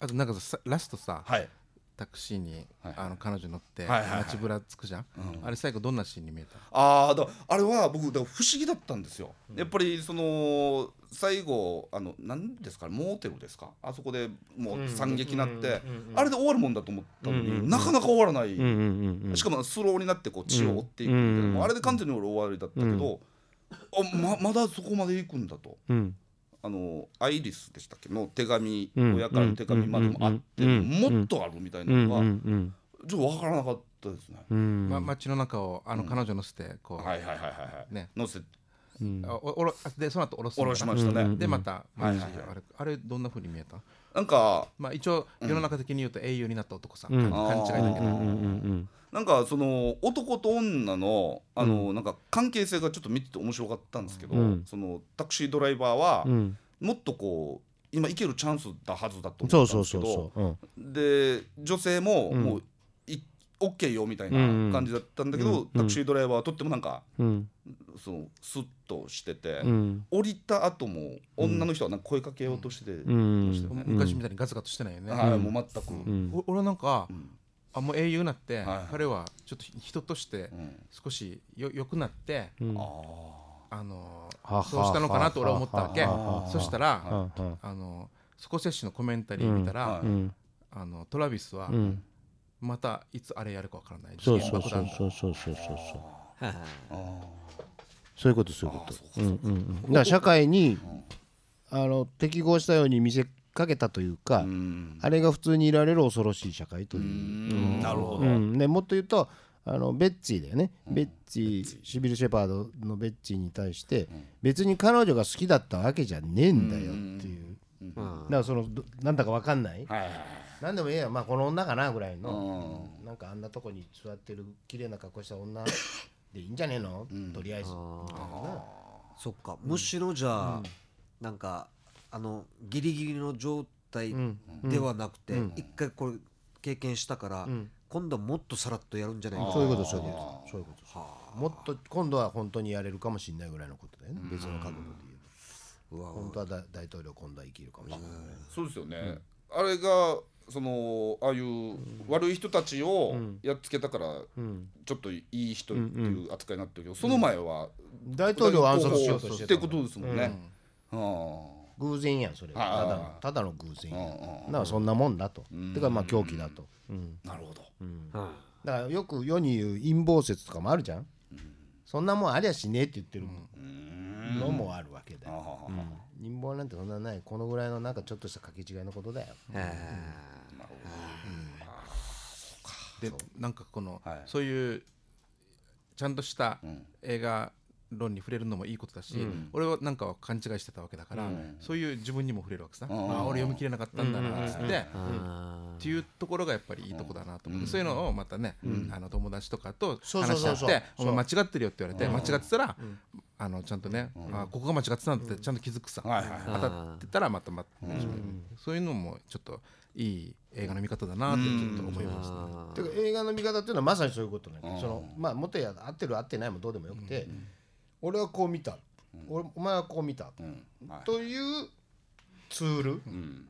あとなんかさラストさ、はい。タクシーに、あの彼女乗って、はいはいはい。街ぶらつくじゃん、あれ最後どんなシーンに見えた？ああだあれは僕だから不思議だったんですよ、やっぱりその最後あの何ですかねモーテルですか？あそこでもう惨劇になって、あれで終わるもんだと思ったのに、なかなか終わらない、しかもスローになってこう血を追っていくみたいな、もうあれで完全に俺終わりだったけど、あままだそこまで行くんだと。うん。あのアイリスでしたっけ？の手紙、親からの手紙までもあって、もっとあるみたいなのが、うん。ちょっと分からなかったですね。うん。ま、街の中をあの彼女乗せてこう、はいはいはいはいはい。ね。乗せあおおろあでその後下ろす下ろしましたね。でまた、はいはいはい。あれあれどんな風に見えた？なんかまあ一応世の中的に言うと英雄になった男さ、勘勘違いだけど、なんかその男と女のあの、なんか関係性がちょっと見てて面白かったんですけど、そのタクシードライバーは、もっとこう今行けるチャンスだはずだと思ったんですけどそうそうそうそう。で女性ももうい、オッケーよみたいな感じだったんだけど、タクシードライバーはとってもなんか、うん。そのスッとしてて、うん。降りた後も女の人はなんか声かけようとしてうん。ましたよね。昔みたいにガツガツしてないよね、はい、もう全く、お俺なんか、あもう英雄になって、はい彼はちょっと人として少しよ良くなって、あのそうしたのかなと俺は思ったわけ。そしたら、はあのスコセッシのコメンタリー見たら、あのトラビスは、んまたいつあれやるかわからない。そうそうそうそうそう。そうそうそういうことそういうことうんうんうん。だから社会にあの適合したように見せかけたというかうん。あれが普通にいられる恐ろしい社会という。なるほど、うん、でもっと言うとあのベッツィだよね、ベッツィシビル・シェパードのベッツィに対して、別に彼女が好きだったわけじゃねえんだよっていう、だからそのどなんだかわかんない、はいはいはいなんでもええやまあこの女かなぐらいの、なんかあんなとこに座ってる綺麗な格好した女 でいいんじゃねえの、とりあえず。そっか。むしろじゃあ、なんかあのギリギリの状態ではなくて、一回これ経験したから、今度はもっとさらっとやるんじゃないか。そういうことそういうこと。そういうことそうもっと今度は本当にやれるかもしれないぐらいのことだよね、別の角度で言えば本当は大大統領今度は生きるかもしれない。そうですよね、あれがそのああいう悪い人たちをやっつけたから、ちょっといい人っていう扱いになってるけど、その前は大統領を暗殺しようとしてってことですもんね、偶然やんそれは。いただのただの偶然やん。だからそんなもんだと。てかまあ狂気だと。うん。なるほど、だからよく世に言う陰謀説とかもあるじゃん。そんなもんありゃしねえって言ってるのもあるわけだよ。うん。陰謀なんてそんなない。このぐらいのなんかちょっとした掛け違いのことだよでなんかこの、はい。そういうちゃんとしたん。映画論に触れるのもいいことだし、ん。俺はなんかは勘違いしてたわけだから、うん。そういう自分にも触れるわけさ、ん。あ俺読み切れなかったんだなっつって、あっていうところがやっぱりいいとこだなと思って、そういうのをまたね、あの友達とかとそうそう話し合そうって「そう。お前間違ってるよ」って言われて間違ってたら、あのちゃんとね、あここが間違ってたんだってちゃんと気づくさ、当たってたらまたまた、そういうのもちょっといい映画の見方だなってちょっと思いました、ね。てか映画の見方っていうのはまさにそういうことなん。だけどそのまあ元や合ってる合ってないもどうでもよくて、俺はこう見た、俺お前はこう見た、うん。はい。というツール、うん。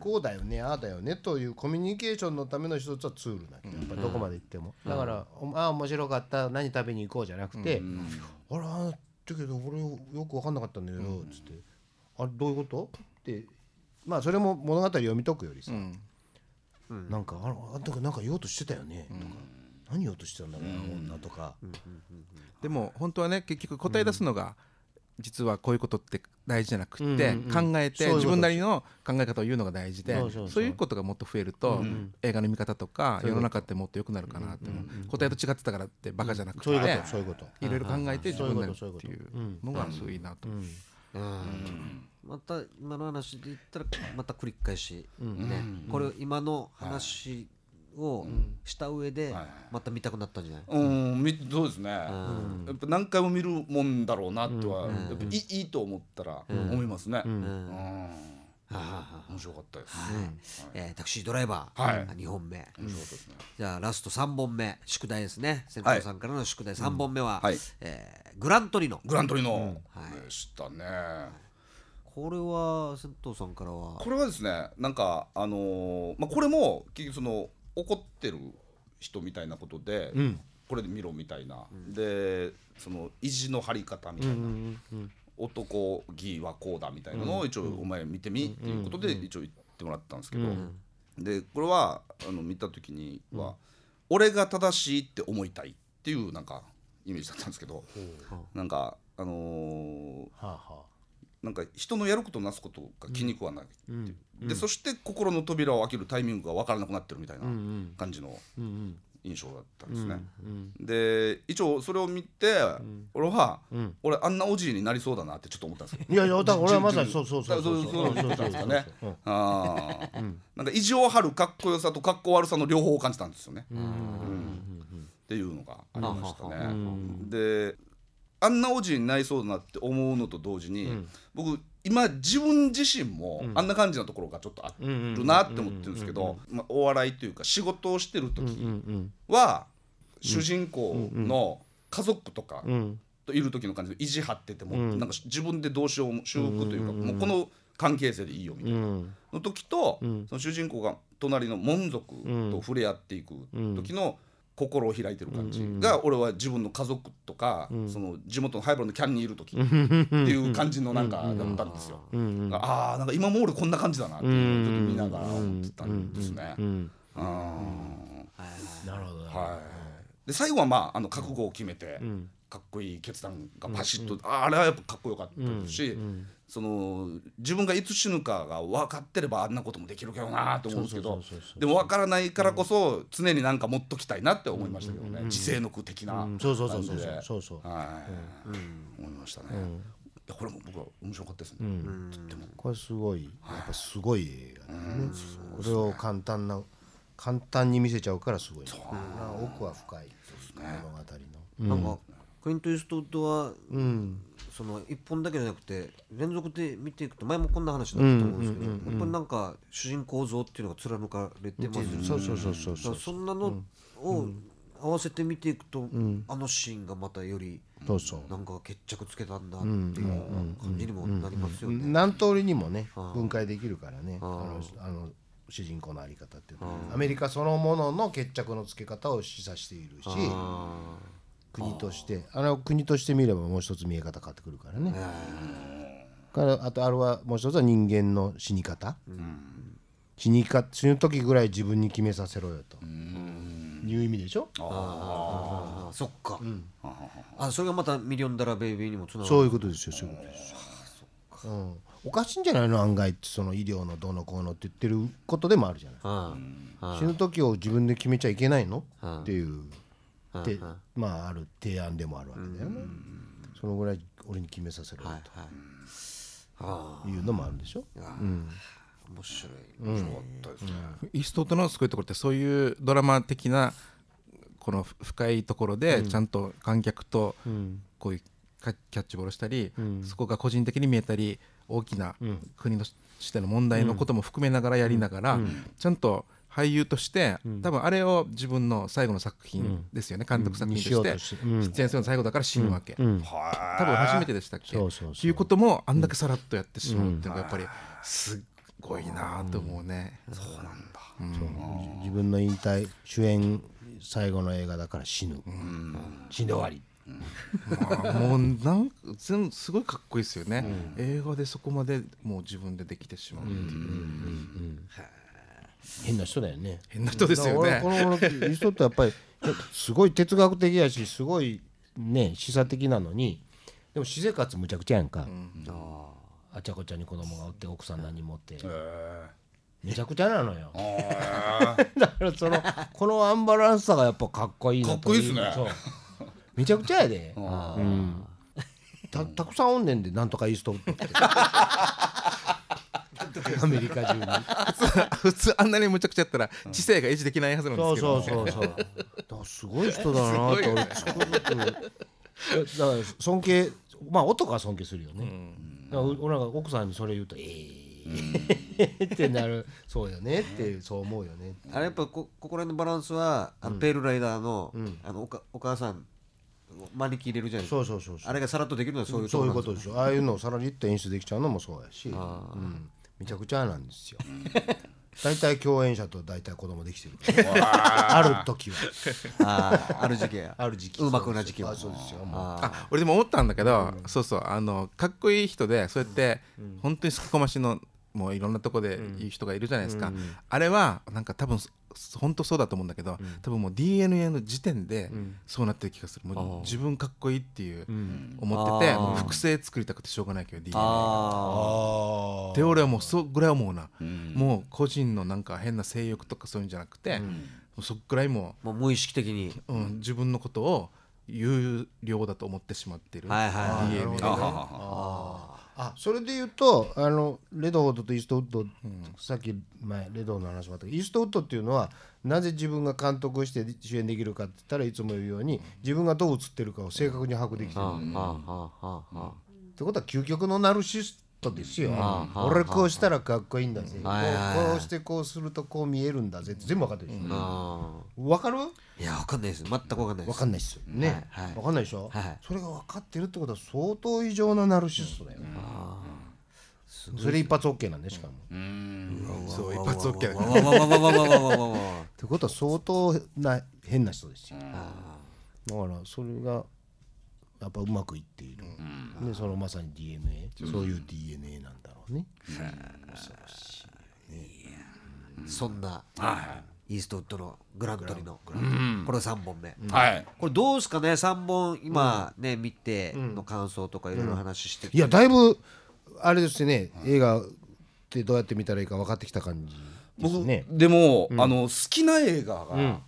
こうだよねああだよねというコミュニケーションのための一つはツールなんだやっぱりどこまで行っても、だから「おああ面白かった何食べに行こう」じゃなくて「あらだけど俺よく分かんなかったんだけど」つって「あれどういうこと?」ってまあそれも物語読み解くよりさ、なんか「あらあんたがなんか言おうとしてたよね」とか「何言おうとしてたんだろうな女」とか。でも本当はね結局答え出すのが、実はこういうことって大事じゃなくって、考えて自分なりの考え方を言うのが大事でそうそうそう。そういうことがもっと増えると、映画の見方とか世の中ってもっと良くなるかなって答えと違ってたからってバカじゃなくて、そういろいろ考えて自分なりってそういうのがすごいなと。思う。また今の話で言ったらまた繰り返し、ね。これ今の話をした上でまた見たくなったんじゃない、うん、みそうですね、やっぱ何回も見るもんだろうなとは、やっぱいいと思ったら思いますね、うん。面白かったです、えータクシードライバー、はい。2本目、じゃあラスト3本目。宿題ですね。先頭さんからの宿題。3本目は、はい。えーグラントリノ。グラントリノ。でしたね、これは先頭さんからは。これはですねなんかあのーまあこれも結局その怒ってる人みたいなことで、これで見ろみたいな、でその意地の張り方みたいな、男義はこうだみたいなのを一応お前見てみっていうことで一応言ってもらったんですけど、でこれはあの見た時には、俺が正しいって思いたいっていうなんかイメージだったんですけど、なんかあのーはあはなんか人のやることなすことが気に食わないっていう、でそして心の扉を開けるタイミングが分からなくなってるみたいな感じの印象だったんですね。で一応それを見て、俺は、俺あんなおじいになりそうだなってちょっと思ったんですよ。いやいやだから俺はまさに自そう分そうそう。そうそうそうそうなんですかね。うん。あー。なんか意地を張るかっこよさとかっこ悪さの両方を感じたんですよね。っていうのがありましたね。であんなおじいになりそうだなって思うのと同時に、僕今自分自身もあんな感じなところがちょっとあるなって思ってるんですけど、まあ、お笑いというか仕事をしてる時は主人公の家族とかといる時の感じで意地張ってても、なんか自分でどうしようも修復というか、もうこの関係性でいいよみたいな。の時と、その主人公が隣の門族と触れ合っていく時の心を開いてる感じ。が、俺は自分の家族とか、その地元のハイブランドキャンにいる時。っていう感じのなんかだったんですよ。ああなんか今も俺こんな感じだなっていうちょっと見ながら思ってたんですね。うん。なるほどはい、で最後はまああの覚悟を決めて、かっこいい決断がパシッと、ああれはやっぱかっこよかったし、その自分がいつ死ぬかが分かってればあんなこともできるけどなと思うんですけどでも分からないからこそ常になんか持っときたいなって思いましたけどね、自制の句的なうん。感じで、そうそうそう。そうそうそう。はい、思いましたね、いやこれも僕は面白かったですね、とっても。これすごい。やっぱすごい映画だよねこれを簡単な簡単に見せちゃうからすごいな奥は深い。物語の。なんかクリント・イーストウッドは、その一本だけじゃなくて連続で見ていくと前もこんな話だったと思うんですけど、やっぱりなんか主人公像っていうのが貫かれてますよね。そうそうそうそうそんなのを合わせて見ていくと、あのシーンがまたよりそうそう。なんか決着つけたんだっていう感じにもなりますよね。何通りにもね分解できるからね。あのあの主人公の在り方っていうのは。アメリカそのものの決着のつけ方を示唆しているし国としてあれを国として見ればもう一つ見え方変わってくるからね。からあとあれはもう一つは人間の死に方。死にか死ぬ時ぐらい自分に決めさせろよと。いう意味でしょ？ああそっか、あそれがまたミリオンダラーベイビーにもつながる。そういうことですよそういうことですよ。うん、おかしいんじゃないの？案外ってその医療のどうのこうのって言ってることでもあるじゃない。うん。死ぬ時を自分で決めちゃいけないの？うんっていうてまあある提案でもあるわけだよね。そのぐらい俺に決めさせるはいはい。いうのもあるでしょ？あ面白い。面白かったですね。イーストウッドのすごいところってそういうドラマ的なこの深いところでちゃんと観客とこういうキャキャッチボールしたり、そこが個人的に見えたり大きな国としての問題のことも含めながらやりながら、ちゃんと俳優として、多分あれを自分の最後の作品ですよね、監督作品として出演するの最後だから死ぬわけ、うん。多分初めてでしたっけ？そうそうそう。っていうこともあんだけさらっとやってしまうっていうのがやっぱりすっごいなと思うね、そう自分の引退主演最後の映画だから死ぬ。死んで終わり。まあもうなんか全すごいかっこいいですよね、映画でそこまでもう自分でできてしまうっていう、変な人だよね。変な人ですよね。この俺人ってやっぱりすごい哲学的やしすごいね示唆的なのにでも私生活むちゃくちゃやんか、あちゃこちゃに子供がおって奥さん何人もおって、めちゃくちゃなのよ。だからそのこのアンバランスさがやっぱかっこいいなとかっこいいっすね。そう。めちゃくちゃやで、うん、たたくさんおんねんでなんとかイーストウッドって アメリカ中に。普通あんなにむちゃくちゃやったら知性が維持できないはずなんですそうけど、そうそうそうだからすごい人だなと だから尊敬まあ男は尊敬するよね、だから俺なんか奥さんにそれ言うと「ええってなる。そうよねってそう思うよねあれやっぱこここら辺のバランスはあのペールライダーのあのおかお母さん招き入れるじゃないですか。そうそうそうそう。あれがさらっとできるのはそういうそういうこことでしょ。ああいうのをさらにって演出できちゃうのもそうやし、うん、めちゃくちゃなんですよ。大体共演者と大体子供できてるから。ある時は。ああある時期やある時期。うまくな時期はあそうですよもう。あ俺でも思ったんだけど、そうそうあのかっこいい人でそうやって、本当にすきこましのもういろんなとこで言う人がいるじゃないですか、あれはなんか多分そ本当そうだと思うんだけど、多分もう DNA の時点でそうなってる気がする。もう自分かっこいいっていう思ってて、もう複製作りたくてしょうがないけど DNA で俺はもうそぐらい思うな、もう個人のなんか変な性欲とかそういうんじゃなくて、もうそっぐらいもう無意識的に。う、うん、自分のことを有料だと思ってしまってる、はいはいはい。DNA あはが。ははあ。それで言うとあのレドフォードとイーストウッド、さっき前レドの話もあったけどイーストウッドっていうのはなぜ自分が監督して主演できるかって言ったらいつも言うように自分がどう映ってるかを正確に把握できてる、ああああああってことは究極のナルシスったですよ、俺こうしたらかっこいいんだぜ、こうこうしてこうするとこう見えるんだぜ全部分かってるでしょ、う分かる？いや分かんないです。全く分かんないです。分かんないですよ。ね、は分かんないでしょ、はそれが分かってるってことは相当異常なナルシストだよ、それ一発 OK なんでしかも。うん。そう一発 OK ってことは相当な変な人ですよだからそれがやっぱうまくいっている、でそのまさに DNA、そういう DNA なんだろうね、そんなはイーストウッドのグラントリのこれ3本目。いはい。これどうですかね？3本今ね見ての感想とかいろいろ話していやだいぶあれですね、映画ってどうやって見たらいいか分かってきた感じです僕ねでもあの好きな映画が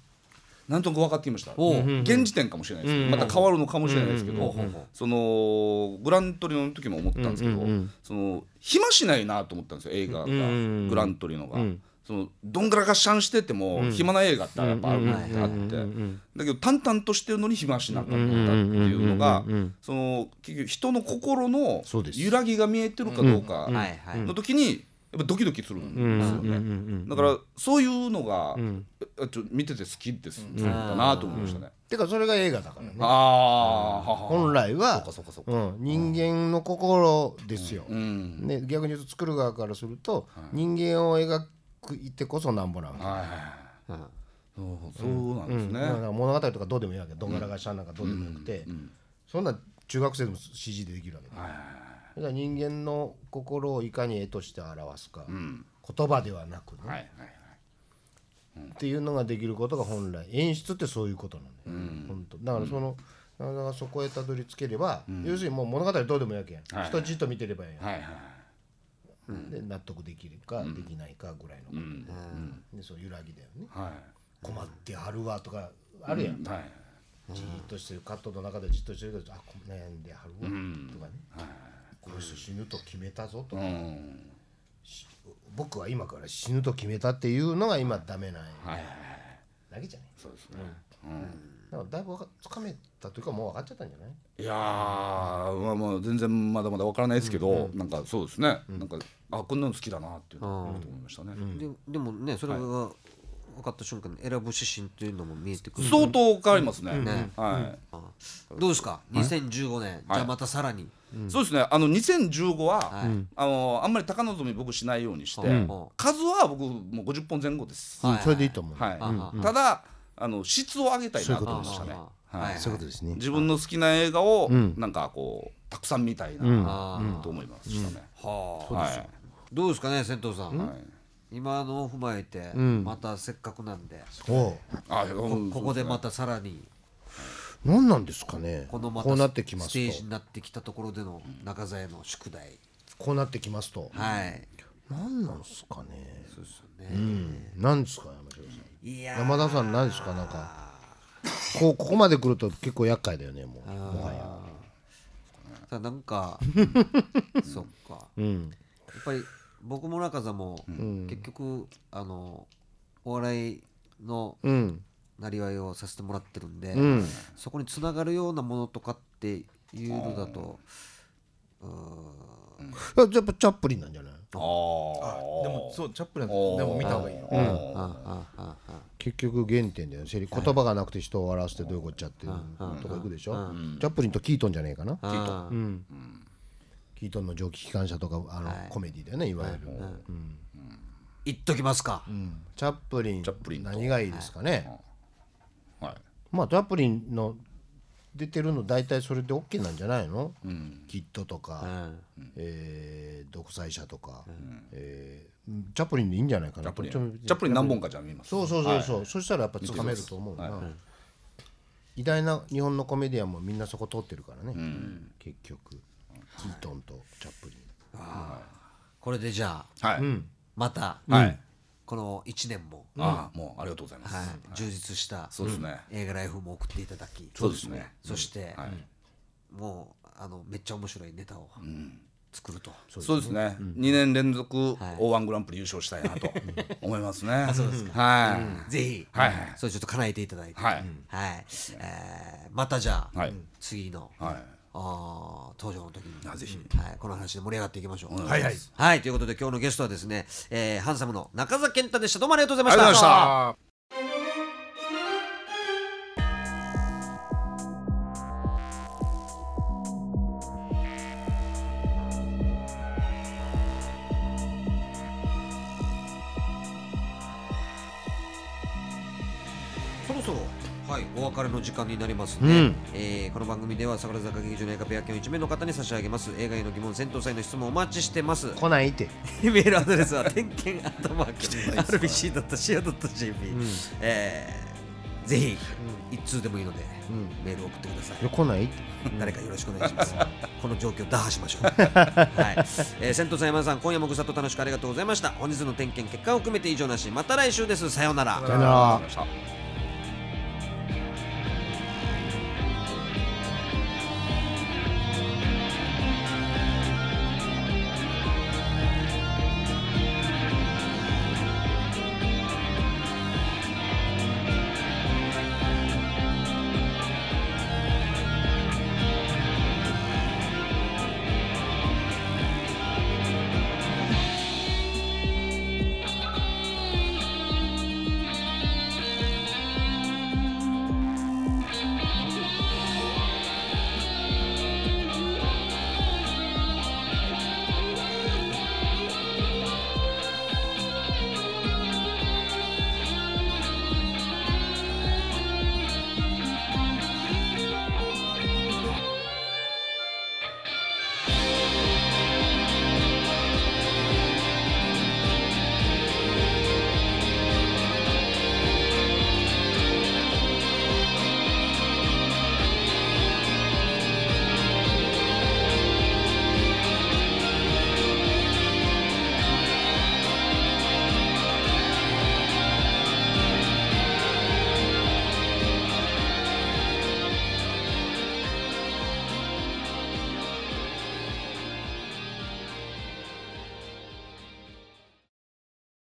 なんとなく分かってきました。現時点かもしれないです。けどまた変わるのかもしれないですけどそのグラントリノの時も思ったんですけどその暇しないなと思ったんですよ映画が。グラントリノが。そのどんぐらがっしゃんしてても暇な映画ってやっぱあるあって。だけど淡々としてるのに暇しなかったっていうのがその結局人の心の揺らぎが見えてるかどうかの時にやっぱドキドキするんですよね。だからそういうのがあちょ見てて好きですだなと思いましたね。てかそれが映画だからね、あ本来はそうかそうかそうか。うん、人間の心ですよ、うん。ね、逆に言うと作る側からすると、人間を描いてこそなんぼなわけはいはいはい。そうそうなんですね。ら物語とかどうでもいいわけ。どんがらがしゃんなんかどうでもよくて、そんな中学生でも CG でできるわけだ,、だから人間の心をいかに絵として表すか、言葉ではなくね、はいはいっていうのができることが本来。演出ってそういうことなのよ、本当。だからそのだからそこへたどり着ければ、要するにもう物語どうでもいいわけやん、はい人じっと見てればいいやん、はいはいで納得できるか、できないかぐらいのこと、うん。でそう揺らぎだよね。はい。困ってはるわとかあるやん、はい。じーっとしてる。カットの中でじっとしてるけどあこ悩んではるわ、ん。とかね、この人死ぬと決めたぞと、うん。僕は今から死ぬと決めたっていうのが今ダメないはいだけじゃないそうですね。だからだいぶわかつかめたというかもう分かっちゃったんじゃない？いやーまあまあ全然まだまだわからないですけど、なんかそうですね、なんかあこんなの好きだなっていうのを思いましたね、ででもねそれが分かった瞬間に選ぶ指針というのも見えてくる。相当変わりますね、ねはい、どうですか？2015年じゃあまたさらにそうですね。あの2015は、はい。あのあんまり高望み僕しないようにして、うん。数は僕もう50本前後です、はい。うんそれでいいと思う、はい。うん。ただあの質を上げたいなとそういうこと思いましたね。はい。そういうことですね。自分の好きな映画を、ん。なんかこうたくさん見たいな、と思いましたね、はあはい。どうですかね銭湯さん。はい今のを踏まえてん。またせっかくなんで。おう。あこここでまたたさらに何なんですかね。このまこうなってきますたステージとになってきたところでの中澤への宿題。こうなってきますと。はい。何なんですかね。そうですようねん。何ですか山城さん。いやー。山田さん何ですか？なんかこうここまで来ると結構厄介だよねもう。もはや。ただなんか そっか。うん。やっぱり僕も中澤も結局あのお笑いのうんなりわいをさせてもらってるんで、うん。そこにつながるようなものとかっていうのだとうー。ん。やっぱチャップリンなんじゃない？あでもそうチャップリンでも見た方がいいようん。ああああ結局原点だよね。セリ言葉がなくて人を笑わせてどういうこっちゃっていうとこ行くでしょ？チャップリンとキートンじゃねえかな？ああうん。キートンの蒸気機関車とかあのはい。コメディだよねいわゆる。言っときますか、うん。チャップリンチャップリンと。何がいいですかね？はいまあチャップリンの出てるの大体それで OK なんじゃないの？うん。キットとうかん。えー独裁者とか。えーうんチャップリンでいいんじゃないかな。チャップリン。チャップリン何本かじゃあ見ます？そうそうそうそう、そしたらやっぱつかめると思うな、はい偉大な日本のコメディアンもみんなそこ通ってるからね、ん。結局。キートンとチャップリン。これでじゃあはい、また、はいこの1年も、ああもうありがとうございます、はい、充実したそうですね。映画ライフも送っていただき。そうですね。そして、はい。もうあのめっちゃ面白いネタを作ると、そうですね、二年連続 O1 グランプリ優勝したいなと 思いますね。そうですはい、ぜひ、はいはい。それちょっと叶えていただいて、はい。はい。えーまたじゃあ、はい。次の、はいあー登場の時にあぜひはい、この話で盛り上がっていきましょう。はいはいはい、ということで今日のゲストはですね、えーハンサムの中澤健太でした。どうも。ありがとうございました。はい、お別れの時間になりますね、うん。えーこの番組では桜坂劇場の映画ペア券を1名の方に差し上げます。映画への疑問戦闘祭の質問をお待ちしてます。来ないって。メールアドレスは点検アットマーク RBC.CO.JP、えーぜひ一通でもいいので、メールを送ってください。来ないって。誰かよろしくお願いします。この状況打破しましょう。はい。えー、戦闘さん山田さん、今夜もぐさっと楽しくありがとうございました。本日の点検結果を含めて以上なし、また来週です。さようなら。さよなら